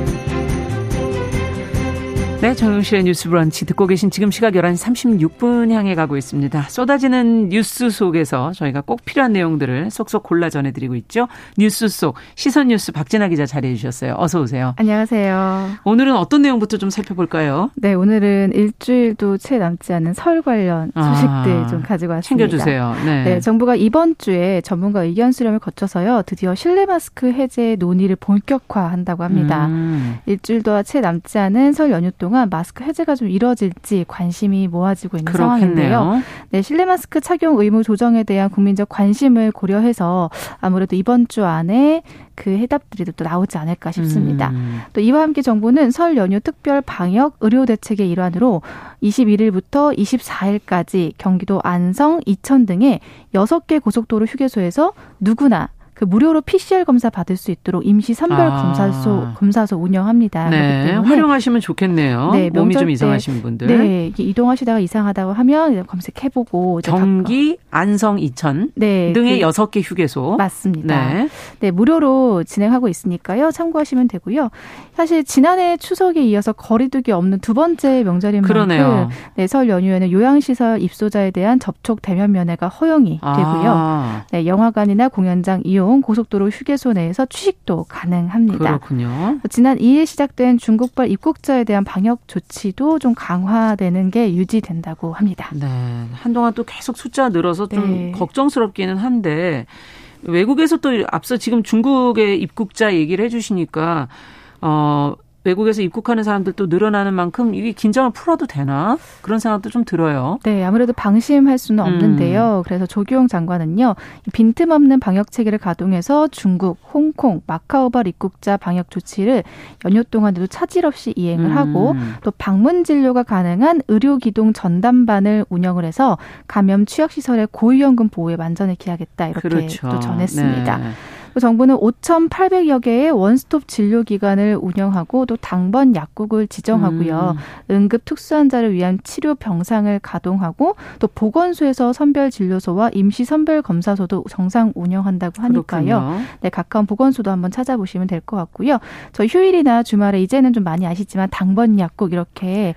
네, 정용실의 뉴스 브런치 듣고 계신 지금 시각 11시 36분 향해 가고 있습니다. 쏟아지는 뉴스 속에서 저희가 꼭 필요한 내용들을 속속 골라 전해드리고 있죠. 뉴스 속 시선 뉴스 박진아 기자 자리해 주셨어요. 어서 오세요. 안녕하세요. 오늘은 어떤 내용부터 좀 살펴볼까요? 네, 오늘은 일주일도 채 남지 않은 설 관련 소식들 아, 좀 가지고 왔습니다. 챙겨주세요. 네. 네, 정부가 이번 주에 전문가 의견 수렴을 거쳐서요. 드디어 실내 마스크 해제 논의를 본격화한다고 합니다. 음. 일주일도 채 남지 않은 설 연휴 동안 동안 마스크 해제가 좀 이뤄질지 관심이 모아지고 있는 그렇겠네요. 상황인데요. 네, 실내 마스크 착용 의무 조정에 대한 국민적 관심을 고려해서 아무래도 이번 주 안에 그 해답들이 또 나오지 않을까 싶습니다. 음. 또 이와 함께 정부는 설 연휴 특별 방역 의료 대책의 일환으로 21일부터 24일까지 경기도 안성, 이천 등의 6개 고속도로 휴게소에서 누구나 그 무료로 PCR 검사 받을 수 있도록 임시 선별 아. 검사소 검사소 운영합니다. 네, 활용하시면 좋겠네요. 네, 몸이 좀 이상하신 분들. 네, 이동하시다가 이상하다고 하면 검색해보고 경기, 안성, 이천 네, 등의 그 여섯 그, 개 휴게소 맞습니다. 네. 네, 무료로 진행하고 있으니까요. 참고하시면 되고요. 사실 지난해 추석에 이어서 거리두기 없는 두 번째 명절인 그러네요. 만큼 네, 설 연휴에는 요양시설 입소자에 대한 접촉 대면 면회가 허용이 되고요. 아. 네, 영화관이나 공연장 이용 등 고속도로 휴게소 내에서 취식도 가능합니다. 그렇군요. 지난 2일 시작된 중국발 입국자에 대한 방역 조치도 좀 강화되는 게 유지된다고 합니다. 네. 한동안 또 계속 숫자 늘어서 좀 네. 걱정스럽기는 한데 외국에서 또 앞서 지금 중국의 입국자 얘기를 해 주시니까 어 외국에서 입국하는 사람들도 늘어나는 만큼 이게 긴장을 풀어도 되나 그런 생각도 좀 들어요. 네, 아무래도 방심할 수는 없는데요. 음. 그래서 조규용 장관은요, 빈틈없는 방역 체계를 가동해서 중국, 홍콩, 마카오발 입국자 방역 조치를 연휴 동안에도 차질 없이 이행을 음. 하고 또 방문 진료가 가능한 의료 기동 전담반을 운영을 해서 감염 취약 시설의 고위험군 보호에 만전을 기하겠다 이렇게 그렇죠. 또 전했습니다. 네. 정부는 5,800여 개의 원스톱 진료 기관을 운영하고 또 당번 약국을 지정하고요. 음. 응급 특수환자를 위한 치료 병상을 가동하고 또 보건소에서 선별 진료소와 임시 선별 검사소도 정상 운영한다고 하니까요. 그렇군요. 네, 가까운 보건소도 한번 찾아보시면 될 것 같고요. 저 휴일이나 주말에 이제는 좀 많이 아시지만 당번 약국 이렇게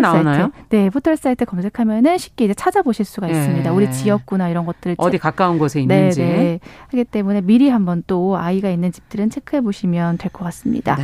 나오나요? 사이트, 네, 포털 사이트 검색하면은 쉽게 이제 찾아보실 수가 있습니다. 네. 우리 지역구나 이런 것들을 어디 가까운 곳에 있는지 네, 네. 하기 때문에 미리 한번 한번 또 아이가 있는 집들은 체크해 보시면 될 것 같습니다. 네.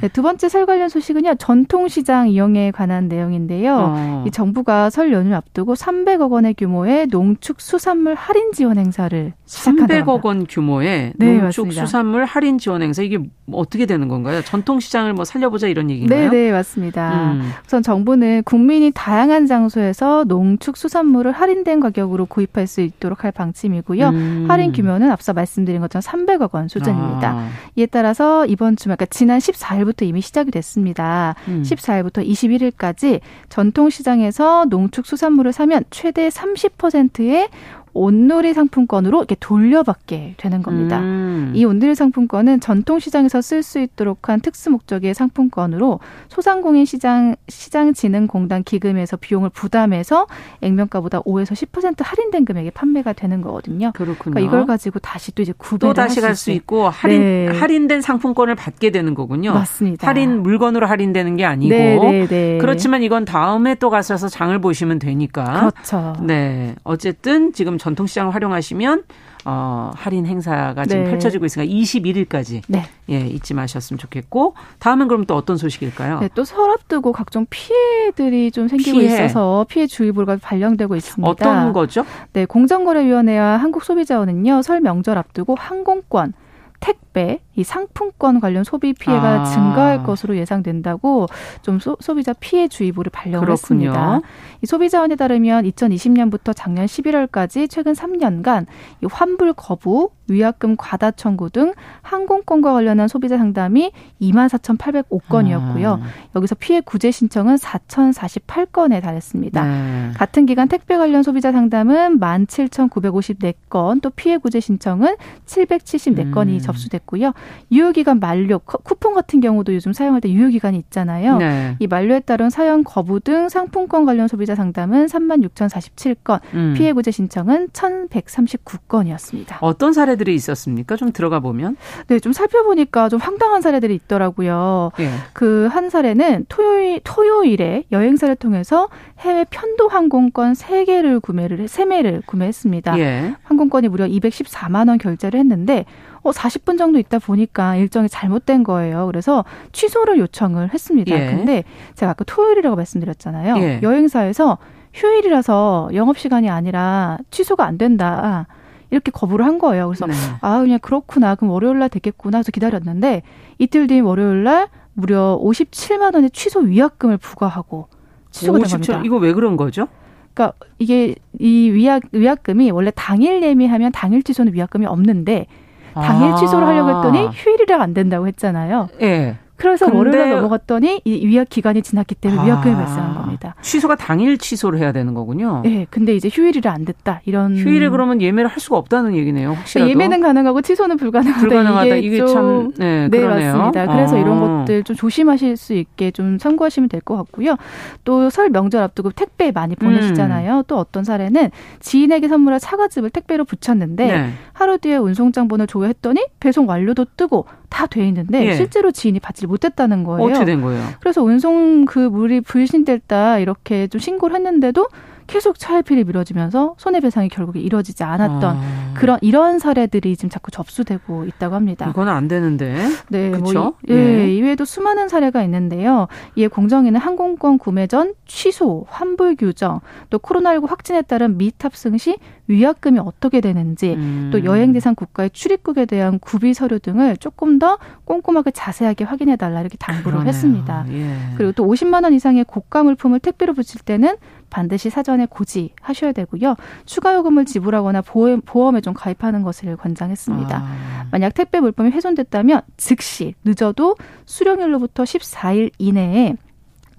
네, 두 번째 설 관련 소식은요. 전통시장 이용에 관한 내용인데요. 어. 이 정부가 설 연휴 앞두고 300억 원의 규모의 농축 수산물 할인 지원 행사를 시작한다. 300억 원 규모의 네, 농축 맞습니다. 수산물 할인 지원 행사 이게 어떻게 되는 건가요? 전통시장을 뭐 살려보자 이런 얘기인가요? 네, 네 맞습니다. 음. 우선 정부는 국민이 다양한 장소에서 농축 수산물을 할인된 가격으로 구입할 수 있도록 할 방침이고요. 음. 할인 규모는 앞서 말씀드린 것처럼 300억 원 수준입니다. 아. 이에 따라서 이번 주말, 그러니까 지난 14일부터 이미 시작이 됐습니다. 음. 14일부터 21일까지 전통시장에서 농축수산물을 사면 최대 30%의 온누리 상품권으로 이렇게 돌려받게 되는 겁니다. 음. 이 온누리 상품권은 전통시장에서 쓸 수 있도록 한 특수 목적의 상품권으로 소상공인 시장 시장진흥공단 기금에서 비용을 부담해서 액면가보다 5에서 10% 할인된 금액에 판매가 되는 거거든요. 그렇군요. 그러니까 이걸 가지고 다시 또 이제 구매를 또 다시 갈 수 있고 할인 네. 할인된 상품권을 받게 되는 거군요. 맞습니다. 할인 물건으로 할인되는 게 아니고 네, 네, 네. 그렇지만 이건 다음에 또 가셔서 장을 보시면 되니까. 그렇죠. 네. 어쨌든 지금 전통 시장을 활용하시면 어, 할인 행사가 지금 네. 펼쳐지고 있으니까 21일까지 네. 예, 잊지 마셨으면 좋겠고 다음은 그럼 또 어떤 소식일까요? 네, 또설 앞두고 각종 피해들이 좀 생기고 피해. 있어서 피해 주의보가 발령되고 있습니다. 어떤 거죠? 네, 공정거래위원회와 한국소비자원은요 설 명절 앞두고 항공권 택배, 이 상품권 관련 소비 피해가 아. 증가할 것으로 예상된다고 좀 소, 비자 피해 주의보를 발령을 그렇군요. 했습니다. 이 소비자원에 따르면 2020년부터 작년 11월까지 최근 3년간 이 환불 거부, 위약금 과다 청구 등 항공권과 관련한 소비자 상담이 24,805건이었고요. 아. 여기서 피해 구제 신청은 4,048건에 달했습니다. 네. 같은 기간 택배 관련 소비자 상담은 17,954건, 또 피해 구제 신청은 774건이 음. 접수됐고 됐고요. 유효기간 만료 쿠폰 같은 경우도 요즘 사용할 때 유효기간이 있잖아요. 네. 이 만료에 따른 사용 거부 등 상품권 관련 소비자 상담은 3만 6,047건, 음. 피해 구제 신청은 1,139건이었습니다. 어떤 사례들이 있었습니까? 좀 들어가 보면. 네, 좀 살펴보니까 좀 황당한 사례들이 있더라고요. 예. 그한 사례는 토요일 토요일에 여행사를 통해서 해외 편도 항공권 3개를 구매를 3매를 구매했습니다. 예. 항공권이 무려 214만 원 결제를 했는데 어 40분 정도 있다 보니까 일정이 잘못된 거예요. 그래서 취소를 요청을 했습니다. 예. 근데 제가 아까 토요일이라고 말씀드렸잖아요. 예. 여행사에서 휴일이라서 영업 시간이 아니라 취소가 안 된다. 이렇게 거부를 한 거예요. 그래서 네. 아 그냥 그렇구나. 그럼 월요일 날 되겠구나 해서 기다렸는데 이틀 뒤인 월요일 날 무려 57만 원의 취소 위약금을 부과하고 취소가 57, 된 겁니다. 이거 왜 그런 거죠? 그러니까 이게 이 위약 위약금이 원래 당일 예매하면 당일 취소는 위약금이 없는데 당일 아. 취소를 하려고 했더니 휴일이라 안 된다고 했잖아요. 예. 네. 그래서 월요일에 넘어갔더니 이 위약 기간이 지났기 때문에 아, 위약금이 발생한 겁니다. 취소가 당일 취소를 해야 되는 거군요. 네, 근데 이제 휴일이라 안 됐다 이런. 휴일에 그러면 예매를 할 수가 없다는 얘기네요. 혹시라도. 예매는 가능하고 취소는 불가능하다. 불가능하다. 이게, 이게 참 네, 네 맞습니다. 그래서 아. 이런 것들 좀 조심하실 수 있게 좀 참고하시면 될 것 같고요. 또 설 명절 앞두고 택배 많이 보내시잖아요. 음. 또 어떤 사례는 지인에게 선물할 사과즙을 택배로 붙였는데 네. 하루 뒤에 운송장본을 조회했더니 배송 완료도 뜨고 다 돼 있는데 예. 실제로 지인이 받지 못했다는 거예요. 어떻게 된 거예요? 그래서 운송 그 물이 불신됐다 이렇게 좀 신고를 했는데도 계속 차일피일 미뤄지면서 손해배상이 결국에 이뤄지지 않았던 아. 그런 이러한 사례들이 지금 자꾸 접수되고 있다고 합니다. 이건 안 되는데. 네, 그렇죠. 뭐, 예, 네. 이외에도 수많은 사례가 있는데요. 이에 공정위는 항공권 구매 전 취소, 환불 규정, 또 코로나19 확진에 따른 미탑승 시 위약금이 어떻게 되는지, 음. 또 여행 대상 국가의 출입국에 대한 구비 서류 등을 조금 더 꼼꼼하게 자세하게 확인해 달라 이렇게 당부를 그러네요. 했습니다. 예. 그리고 또 50만 원 이상의 고가 물품을 택배로 붙일 때는 반드시 사전에 고지하셔야 되고요. 추가 요금을 지불하거나 보험, 보험에 좀 가입하는 것을 권장했습니다. 아. 만약 택배 물품이 훼손됐다면 즉시 늦어도 수령일로부터 14일 이내에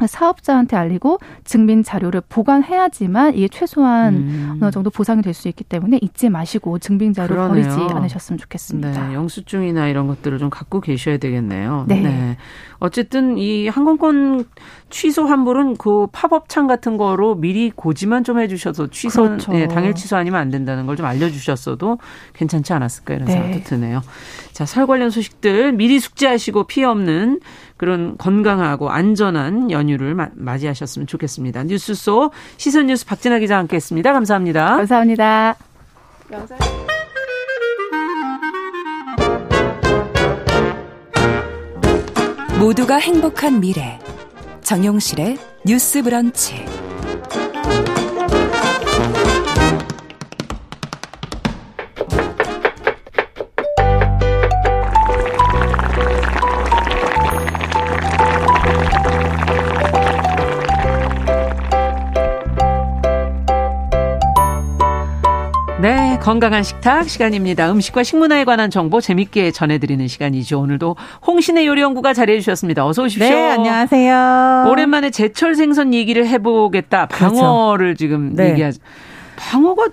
사업자한테 알리고 증빙 자료를 보관해야지만 이게 최소한 음. 어느 정도 보상이 될 수 있기 때문에 잊지 마시고 증빙 자료 버리지 않으셨으면 좋겠습니다. 네, 영수증이나 이런 것들을 좀 갖고 계셔야 되겠네요. 네. 네. 어쨌든 이 항공권 취소 환불은 그 팝업창 같은 거로 미리 고지만 좀 해주셔서 취소 그렇죠. 네, 당일 취소 아니면 안 된다는 걸 좀 알려주셨어도 괜찮지 않았을까 이런 네. 생각도 드네요. 자, 설 관련 소식들 미리 숙지하시고 피해 없는 그런 건강하고 안전한 연휴를 맞이하셨으면 좋겠습니다. 뉴스소 시선 뉴스 박진아 기자 함께 했습니다. 감사합니다. 감사합니다. 모두가 행복한 미래 정용실의 뉴스 브런치. 건강한 식탁 시간입니다. 음식과 식문화에 관한 정보 재밌게 전해드리는 시간이죠. 오늘도 홍신의 요리연구가 자리해 주셨습니다. 어서 오십시오. 네, 안녕하세요. 오랜만에 제철 생선 얘기를 해보겠다. 그렇죠. 방어를 그렇죠. 지금 네. 얘기하죠. 방어가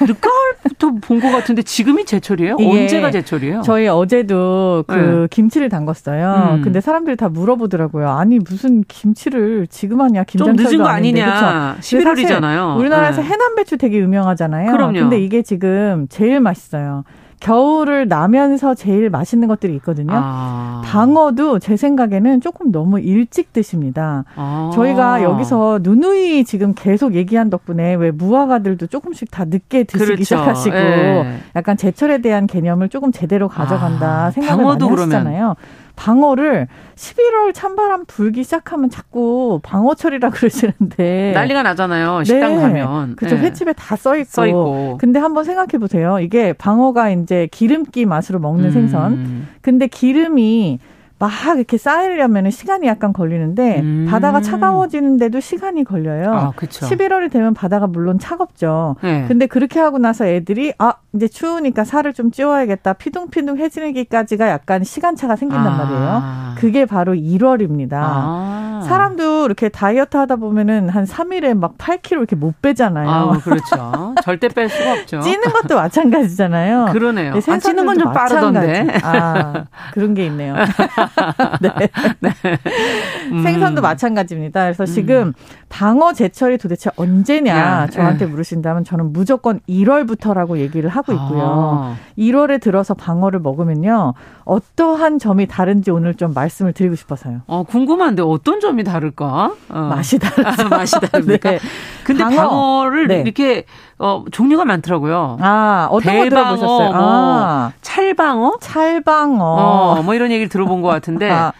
늦가을부터 본 것 같은데 지금이 제철이에요? 언제가 제철이에요? 저희 어제도 그 네. 김치를 담갔어요. 음. 근데 사람들이 다 물어보더라고요. 아니 무슨 김치를 지금 하냐? 김장철도 좀 늦은 거 아닌데. 아니냐? 그쵸? 11월이잖아요. 우리나라에서 네. 해남 배추 되게 유명하잖아요. 그럼요. 근데 이게 지금 제일 맛있어요. 겨울을 나면서 제일 맛있는 것들이 있거든요. 아. 방어도 제 생각에는 조금 너무 일찍 드십니다. 아. 저희가 여기서 누누이 지금 계속 얘기한 덕분에 왜 무화과들도 조금씩 다 늦게 드시기 그렇죠. 시작하시고 예. 약간 제철에 대한 개념을 조금 제대로 가져간다 아. 생각을 많이 하시잖아요. 방어를 11월 찬바람 불기 시작하면 자꾸 방어철이라 그러시는데 난리가 나잖아요. 식당 네. 가면. 그죠. 네. 횟집에 다 써 있고. 써 있고. 근데 한번 생각해 보세요. 이게 방어가 이제 기름기 맛으로 먹는 음. 생선. 근데 기름이 막 이렇게 쌓이려면 시간이 약간 걸리는데 음. 바다가 차가워지는데도 시간이 걸려요. 아, 그쵸. 11월이 되면 바다가 물론 차갑죠. 네. 근데 그렇게 하고 나서 애들이 아 이제 추우니까 살을 좀 찌워야겠다. 피둥피둥해지기까지가 약간 시간차가 생긴단 아. 말이에요. 그게 바로 1월입니다. 아. 사람도 이렇게 다이어트 하다 보면은 한 3일에 막 8kg 이렇게 못 빼잖아요. 아, 그렇죠. 절대 뺄 수가 없죠. 찌는 것도 마찬가지잖아요. 그러네요. 네, 아, 찌는 건 좀 빠르던데. 아, 그런 게 있네요. 네. 네. 음. 생선도 마찬가지입니다. 그래서 지금 음. 방어 제철이 도대체 언제냐 야, 저한테 에. 물으신다면 저는 무조건 1월부터라고 얘기를 하고 있고요. 아. 1월에 들어서 방어를 먹으면요. 어떠한 점이 다른지 오늘 좀 말씀을 드리고 싶어서요. 어, 궁금한데 어떤 점이 다를까? 어. 맛이 다르죠. 맛이 다릅니까? 네. 근데 방어. 를 네. 이렇게 어, 종류가 많더라고요. 아, 어떤 거 들어보셨어요? 뭐, 아. 찰방어? 찰방어. 어, 뭐 이런 얘기를 들어본 것 같은데. 아.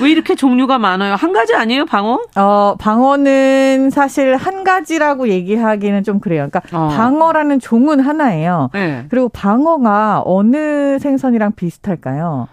왜 이렇게 종류가 많아요? 한 가지 아니에요, 방어? 어, 방어는 사실 한 가지라고 얘기하기는 좀 그래요. 그러니까 어. 방어라는 종은 하나예요. 네. 그리고 방어가 어느 생선이랑 비슷할까요?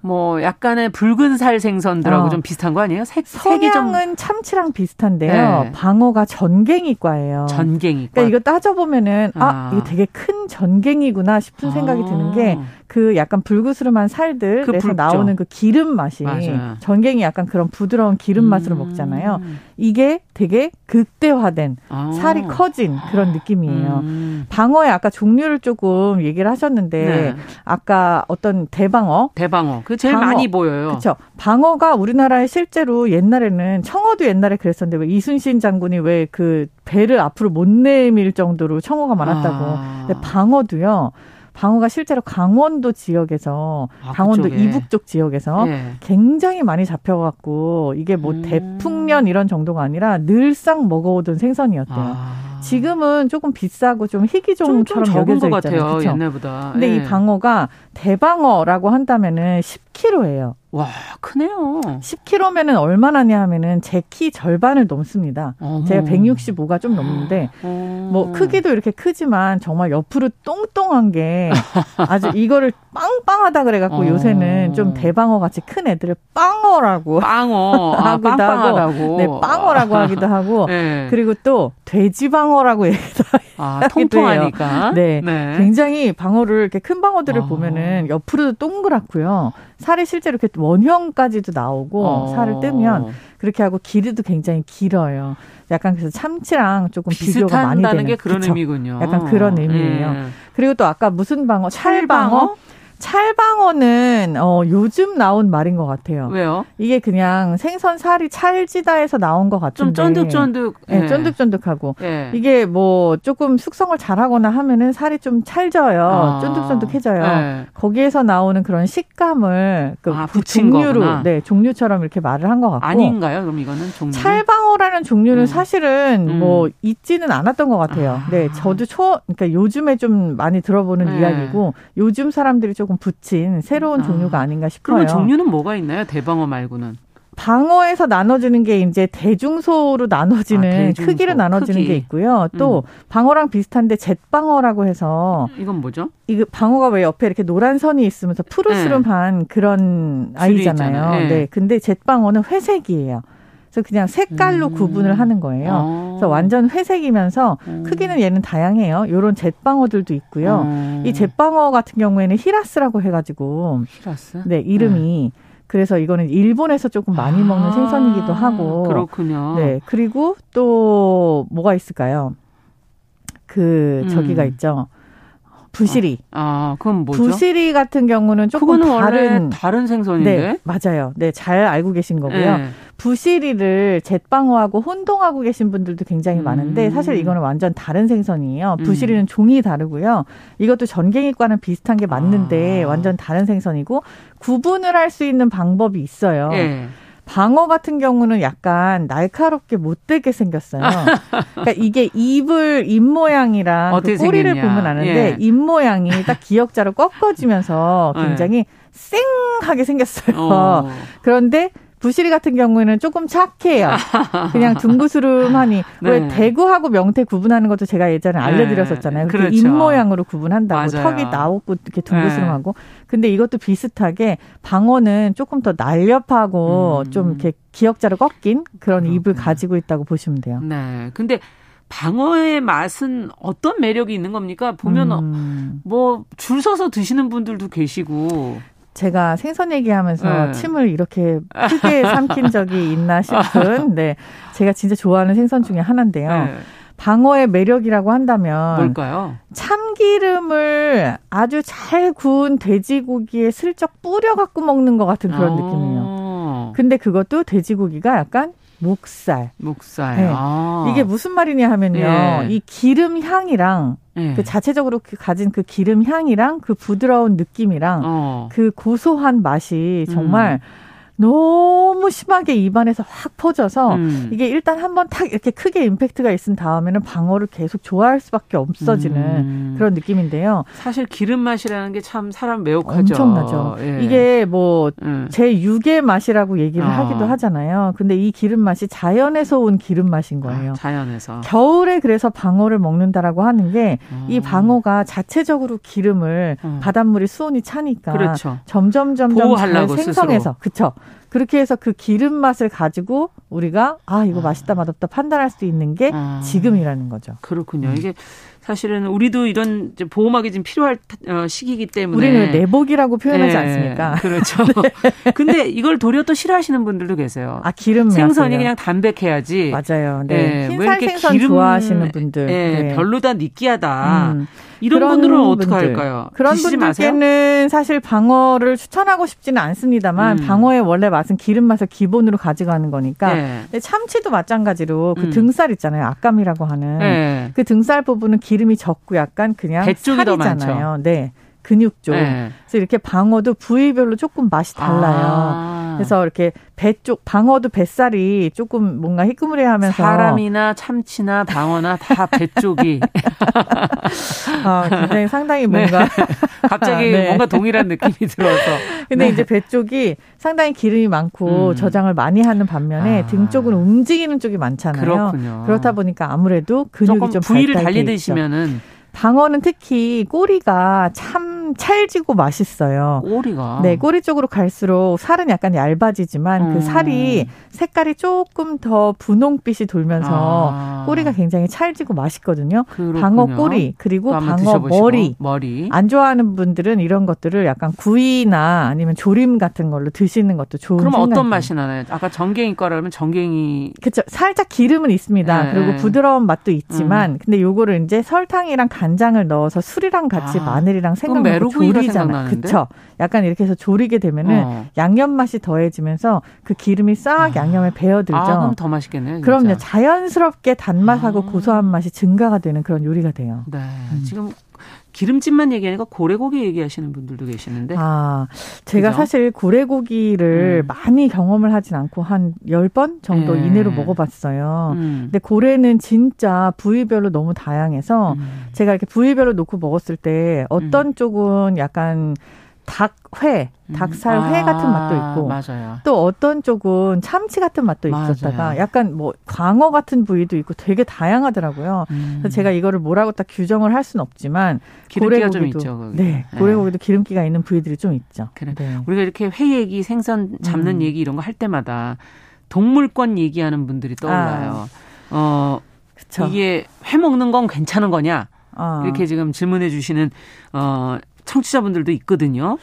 뭐 약간의 붉은 살 생선들하고 어. 좀 비슷한 거 아니에요? 색, 색이 좀 참치랑 비슷한데요. 네. 방어가 전갱이과예요. 전갱이과. 그러니까 이거 따져 보면은 아. 아, 이거 되게 큰 전갱이구나 싶은 생각이 아. 드는 게 그 약간 불그스름한 살들 그 나오는 그 기름 맛이 맞아요. 전갱이 약간 그런 부드러운 기름 맛으로 음. 먹잖아요. 이게 되게 극대화된 아. 살이 커진 그런 느낌이에요. 음. 방어의 아까 종류를 조금 얘기를 하셨는데 네. 아까 어떤 대방어, 대방어 그 제일 방어. 많이 보여요. 그렇죠. 방어가 우리나라에 실제로 옛날에는 청어도 옛날에 그랬었는데 왜 이순신 장군이 왜 그 배를 앞으로 못 내밀 정도로 청어가 많았다고. 아. 근데 방어도요. 방어가 실제로 강원도 지역에서 아, 강원도 그쪽에. 이북 쪽 지역에서 네. 굉장히 많이 잡혀갖고 이게 뭐 음. 대풍년 이런 정도가 아니라 늘상 먹어오던 생선이었대요. 아. 지금은 조금 비싸고 좀 희귀종처럼 여겨져 있잖아요. 그쵸? 옛날보다. 근데 네. 이 예. 방어가 대방어라고 한다면은 10kg예요. 와, 크네요. 10kg면은 얼마나냐 하면은 제 키 절반을 넘습니다. 어머. 제가 165가 좀 넘는데 어. 뭐 크기도 이렇게 크지만 정말 옆으로 똥똥한 게 아주 이거를 빵빵하다 그래 갖고 어. 요새는 좀 대방어 같이 큰 애들을 빵어라고 빵어 아, 하기도 하고 네, 빵어라고 하기도 하고 네. 그리고 또 돼지방어라고 얘기도 아, 통통하니까. 네. 네. 굉장히 방어를 이렇게 큰 방어들을 어. 보면은 옆으로도 동그랗고요. 살이 실제로 이렇게 원형까지도 나오고 어. 살을 뜨면 그렇게 하고 길이도 굉장히 길어요. 약간 그래서 참치랑 조금 비교가 많이 되는 게 그런 그쵸? 의미군요. 약간 그런 의미예요. 네. 그리고 또 아까 무슨 방어? 찰방어? 찰방어? 찰방어는 어 요즘 나온 말인 것 같아요. 왜요? 이게 그냥 생선 살이 찰지다에서 나온 것 같은데. 좀 쫀득쫀득. 네, 네. 쫀득쫀득하고. 네. 이게 뭐 조금 숙성을 잘하거나 하면은 살이 좀 찰져요. 아. 쫀득쫀득해져요. 네. 거기에서 나오는 그런 식감을 그 아, 종류로, 거구나. 네 종류처럼 이렇게 말을 한 것 같고. 아닌가요? 그럼 이거는 종류? 찰방어라는 종류는 음. 사실은 음. 뭐 있지는 않았던 것 같아요. 아. 네, 저도 초, 그러니까 요즘에 좀 많이 들어보는 네. 이야기고 요즘 사람들이 좀 조금 붙인 새로운 아. 종류가 아닌가 싶어요. 그러면 종류는 뭐가 있나요? 대방어 말고는? 방어에서 나눠지는 게 이제 대중소로 나눠지는 아, 대중소. 크기로 나눠지는 크기. 게 있고요. 또 음. 방어랑 비슷한데 잿방어라고 해서 이건 뭐죠? 이거 방어가 왜 옆에 이렇게 노란 선이 있으면서 푸르스름한 네. 그런 아이잖아요. 네. 네. 근데 잿방어는 회색이에요. 그래서 그냥 색깔로 음. 구분을 하는 거예요. 어. 그래서 완전 회색이면서 음. 크기는 얘는 다양해요. 요런 잿방어들도 있고요. 음. 이 잿방어 같은 경우에는 히라스라고 해가지고 히라스? 네 이름이 네. 그래서 이거는 일본에서 조금 많이 먹는 아, 생선이기도 하고 그렇군요. 네 그리고 또 뭐가 있을까요? 그 저기가 음. 있죠. 부시리. 아, 아, 그건 뭐죠? 부시리 같은 경우는 조금 다른 다른 생선인데. 네, 맞아요. 네, 잘 알고 계신 거고요. 네. 부시리를 잿방어하고 혼동하고 계신 분들도 굉장히 많은데 음. 사실 이거는 완전 다른 생선이에요. 음. 부시리는 음. 종이 다르고요. 이것도 전갱이과는 비슷한 게 맞는데 아. 완전 다른 생선이고 구분을 할 수 있는 방법이 있어요. 네. 방어 같은 경우는 약간 날카롭게 못되게 생겼어요. 그러니까 이게 입을 입 모양이랑 그 꼬리를 생겼냐. 보면 아는데 예. 입 모양이 딱 기역자로 꺾어지면서 네. 굉장히 네. 쌩하게 생겼어요. 어. 그런데 부시리 같은 경우에는 조금 착해요. 그냥 둥그스름하니 네. 왜 대구하고 명태 구분하는 것도 제가 예전에 네. 알려드렸었잖아요. 네. 그렇죠. 입 모양으로 구분한다고 맞아요. 턱이 나오고 이렇게 둥그스름하고. 네. 근데 이것도 비슷하게 방어는 조금 더 날렵하고 음. 좀 이렇게 기역자로 꺾인 그런 그렇구나. 입을 가지고 있다고 보시면 돼요. 네. 근데 방어의 맛은 어떤 매력이 있는 겁니까? 보면 음. 뭐줄 서서 드시는 분들도 계시고 제가 생선 얘기하면서 네. 침을 이렇게 크게 삼킨 적이 있나 싶은 네 제가 진짜 좋아하는 생선 중에 하나인데요. 네. 방어의 매력이라고 한다면 뭘까요? 참기름을 아주 잘 구운 돼지고기에 슬쩍 뿌려 갖고 먹는 것 같은 그런 아. 느낌이에요. 근데 그것도 돼지고기가 약간 목살. 목살. 네. 아. 이게 무슨 말이냐 하면요. 예. 이 기름 향이랑 예. 그 자체적으로 그 가진 그 기름 향이랑 그 부드러운 느낌이랑 어. 그 고소한 맛이 정말 음. 너무 심하게 입안에서 확 퍼져서 음. 이게 일단 한번 탁 이렇게 크게 임팩트가 있은 다음에는 방어를 계속 좋아할 수밖에 없어지는 음. 그런 느낌인데요. 사실 기름 맛이라는 게 참 사람 매혹하죠. 엄청나죠. 예. 이게 뭐 제6의 음. 맛이라고 얘기를 어. 하기도 하잖아요. 근데 이 기름 맛이 자연에서 온 기름 맛인 거예요. 아, 자연에서. 겨울에 그래서 방어를 먹는다라고 하는 게이 어. 방어가 자체적으로 기름을 어. 바닷물이 수온이 차니까 그렇죠. 점점 점점 잘 생성해서 그렇죠. 그렇게 해서 그 기름 맛을 가지고 우리가 아 이거 아. 맛있다 맛없다 판단할 수 있는 게 아. 지금이라는 거죠. 그렇군요. 음. 이게 사실은 우리도 이런 보호막이 좀 필요할 어, 시기이기 때문에 우리는 내복이라고 표현하지 네, 않습니까? 그렇죠. 네. 근데 이걸 도리어 또 싫어하시는 분들도 계세요. 아 기름 생선이 그냥 담백해야지. 맞아요. 네. 네. 흰살 생선 기름, 좋아하시는 분들. 네. 네. 별로다 느끼하다. 음. 이런 분들은 어떻게 할까요? 그런 분들께는 마세요? 사실 방어를 추천하고 싶지는 않습니다만 음. 방어의 원래 맛은 기름 맛을 기본으로 가져가는 거니까. 네. 참치도 마찬가지로 그 음. 등살 있잖아요. 악감이라고 하는 네. 그 등살 부분은 기름이 적고 약간 그냥 살이잖아요. 네. 근육 쪽. 네. 그래서 이렇게 방어도 부위별로 조금 맛이 달라요. 아. 그래서 이렇게 배 쪽 방어도 뱃살이 조금 뭔가 희끄무레하면서 사람이나 참치나 방어나 다 배 쪽이 아, 굉장히 상당히 네. 뭔가 네. 갑자기 네. 뭔가 동일한 느낌이 들어서. 근데 네. 이제 배 쪽이 상당히 기름이 많고 음. 저장을 많이 하는 반면에 아. 등 쪽은 움직이는 쪽이 많잖아요. 그렇군요. 그렇다 보니까 아무래도 근육이 좀 부위를 달리 드시면은 방어는 특히 꼬리가 참 찰지고 맛있어요. 꼬리가. 네, 꼬리 쪽으로 갈수록 살은 약간 얇아지지만 그 음. 그 살이 색깔이 조금 더 분홍빛이 돌면서 아. 꼬리가 굉장히 찰지고 맛있거든요. 그렇군요. 방어 꼬리 그리고 방어 머리. 머리. 안 좋아하는 분들은 이런 것들을 약간 구이나 아니면 조림 같은 걸로 드시는 것도 좋은 그럼 어떤 맛이 나나요? 아까 전갱이 거라면 전갱이 그렇죠. 살짝 기름은 있습니다. 네. 그리고 부드러운 맛도 있지만 음. 근데 요거를 이제 설탕이랑 간장을 넣어서 술이랑 같이 아. 마늘이랑 생강 조리잖아. 그쵸. 약간 이렇게 해서 조리게 되면은 어. 양념 맛이 더해지면서 그 기름이 싹 아. 양념에 배어들죠. 아, 그럼 더 맛있겠네요. 그럼요. 자연스럽게 단맛하고 아. 고소한 맛이 증가가 되는 그런 요리가 돼요. 네. 음. 지금 기름집만 얘기하니까 고래고기 얘기하시는 분들도 계시는데. 아, 제가 그죠? 사실 고래고기를 음. 많이 경험을 하진 않고 한 10번 정도 네. 이내로 먹어봤어요. 음. 근데 고래는 진짜 부위별로 너무 다양해서 음. 제가 이렇게 부위별로 놓고 먹었을 때 어떤 음. 쪽은 약간 닭회, 음. 닭살회 아, 같은 맛도 있고 맞아요. 또 어떤 쪽은 참치 같은 맛도 맞아요. 있었다가 약간 뭐 광어 같은 부위도 있고 되게 다양하더라고요. 음. 그래서 제가 이거를 뭐라고 딱 규정을 할 수는 없지만 고래고기도 좀 있죠. 거기. 네, 네, 고래고기도 기름기가 있는 부위들이 좀 있죠. 그래. 네. 우리가 이렇게 회 얘기, 생선 잡는 음. 얘기 이런 거 할 때마다 동물권 얘기하는 분들이 떠올라요. 아. 어, 그쵸. 이게 회 먹는 건 괜찮은 거냐? 아. 이렇게 지금 질문해 주시는 어 청취자분들도 있거든요.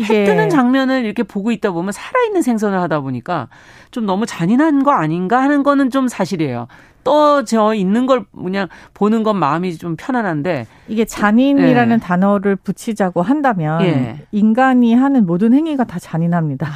해 뜨는 장면을 이렇게 보고 있다 보면 살아있는 생선을 하다 보니까 좀 너무 잔인한 거 아닌가 하는 거는 좀 사실이에요. 떠져 있는 걸 그냥 보는 건 마음이 좀 편안한데 이게 잔인이라는 예. 단어를 붙이자고 한다면 예. 인간이 하는 모든 행위가 다 잔인합니다.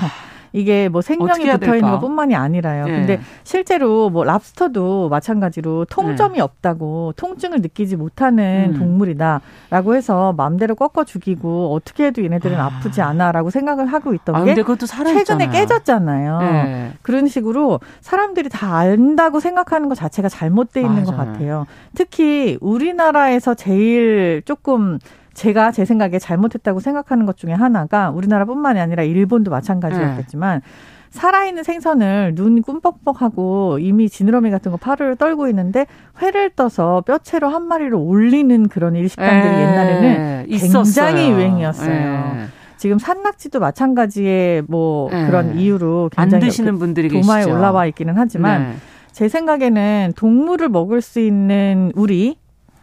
아. 이게 뭐 생명이 붙어 있는 것뿐만이 아니라요. 네. 근데 실제로 뭐 랍스터도 마찬가지로 통점이 네. 없다고 통증을 느끼지 못하는 음. 동물이다라고 해서 마음대로 꺾어 죽이고 어떻게 해도 얘네들은 아. 프지 않아라고 생각을 하고 있던 아, 게 최근에 깨졌잖아요. 네. 그런 식으로 사람들이 다 안다고 생각하는 것 자체가 잘못돼 있는 맞아요. 것 같아요. 특히 우리나라에서 제일 조금 제가 제 생각에 잘못했다고 생각하는 것 중에 하나가 우리나라뿐만이 아니라 일본도 마찬가지였겠지만 네. 살아있는 생선을 눈 꿈뻑뻑하고 이미 지느러미 같은 거 파를 떨고 있는데 회를 떠서 뼈채로 한 마리를 올리는 그런 일식당들이 에, 네. 옛날에는 있었어요. 굉장히 유행이었어요. 에. 네. 지금 산낙지도 마찬가지의 뭐 에. 네. 그런 이유로 굉장히 안 드시는 분들이 도마에 계시죠. 올라와 있기는 하지만 네. 제 생각에는 동물을 먹을 수 있는 우리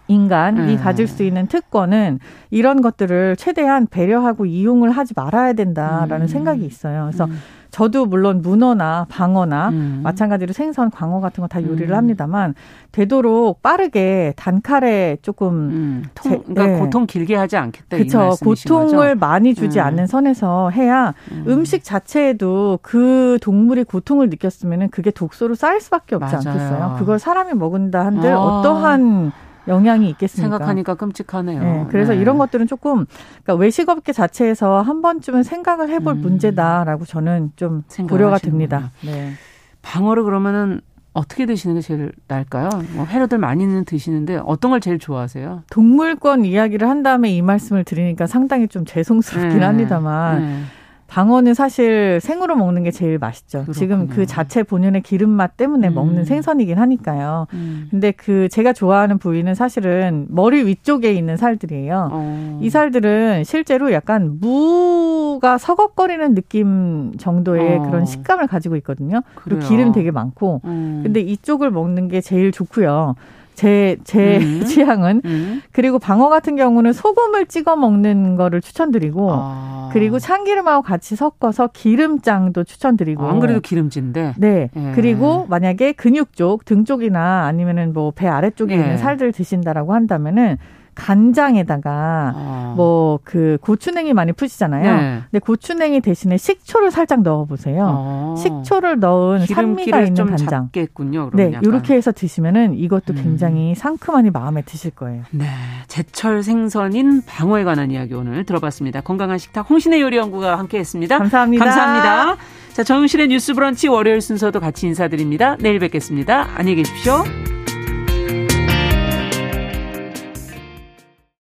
인간이 음. 가질 수 있는 특권은 이런 것들을 최대한 배려하고 이용을 하지 말아야 된다라는 음. 생각이 있어요. 그래서 음. 저도 물론 문어나 방어나 음. 마찬가지로 생선, 광어 같은 거 다 요리를 음. 합니다만 되도록 빠르게 단칼에 조금 음. 통, 제, 그러니까 네. 고통 길게 하지 않겠다. 그렇죠. 고통을 거죠? 많이 주지 음. 않는 선에서 해야 음. 식 자체에도 그 동물이 고통을 느꼈으면 그게 독소로 쌓일 수밖에 없지 맞아요. 않겠어요. 그걸 사람이 먹은다 한들 아. 어떠한 영향이 있겠습니까? 생각하니까 끔찍하네요. 네, 그래서 네. 이런 것들은 조금 그러니까 외식업계 자체에서 한 번쯤은 생각을 해볼 음. 문제다라고 저는 좀 고려가 됩니다. 네. 방어를 그러면은 어떻게 드시는 게 제일 나을까요? 뭐 회로들 많이는 드시는데 어떤 걸 제일 좋아하세요? 동물권 이야기를 한 다음에 이 말씀을 드리니까 상당히 좀 죄송스럽긴 네. 합니다만 네. 방어는 사실 생으로 먹는 게 제일 맛있죠. 그렇구나. 지금 그 자체 본연의 기름 맛 때문에 음. 먹는 생선이긴 하니까요. 음. 근데 그 제가 좋아하는 부위는 사실은 머리 위쪽에 있는 살들이에요. 어. 이 살들은 실제로 약간 무가 서걱거리는 느낌 정도의 어. 그런 식감을 가지고 있거든요. 그리고 기름 되게 많고. 음. 근데 이쪽을 먹는 게 제일 좋고요. 제, 제 음. 취향은. 음. 그리고 방어 같은 경우는 소금을 찍어 먹는 거를 추천드리고, 아. 그리고 참기름하고 같이 섞어서 기름장도 추천드리고. 안 그래도 기름진데. 네. 예. 그리고 만약에 근육 쪽, 등 쪽이나 아니면은 뭐 배 아래쪽에 예. 있는 살들 드신다라고 한다면은 간장에다가 아. 뭐그 고추냉이 많이 푸시잖아요. 네. 근데 고추냉이 대신에 식초를 살짝 넣어 보세요. 아. 식초를 넣은 산미가 있는 간장. 작겠군요. 네, 약간. 이렇게 해서 드시면은 이것도 음. 굉장히 상큼하니 마음에 드실 거예요. 네, 제철 생선인 방어에 관한 이야기 오늘 들어봤습니다. 건강한 식탁 홍신의 요리 연구가 함께했습니다. 감사합니다. 감사합니다. 자, 정윤실의 뉴스 브런치 월요일 순서도 같이 인사드립니다. 내일 뵙겠습니다. 안녕히 계십시오.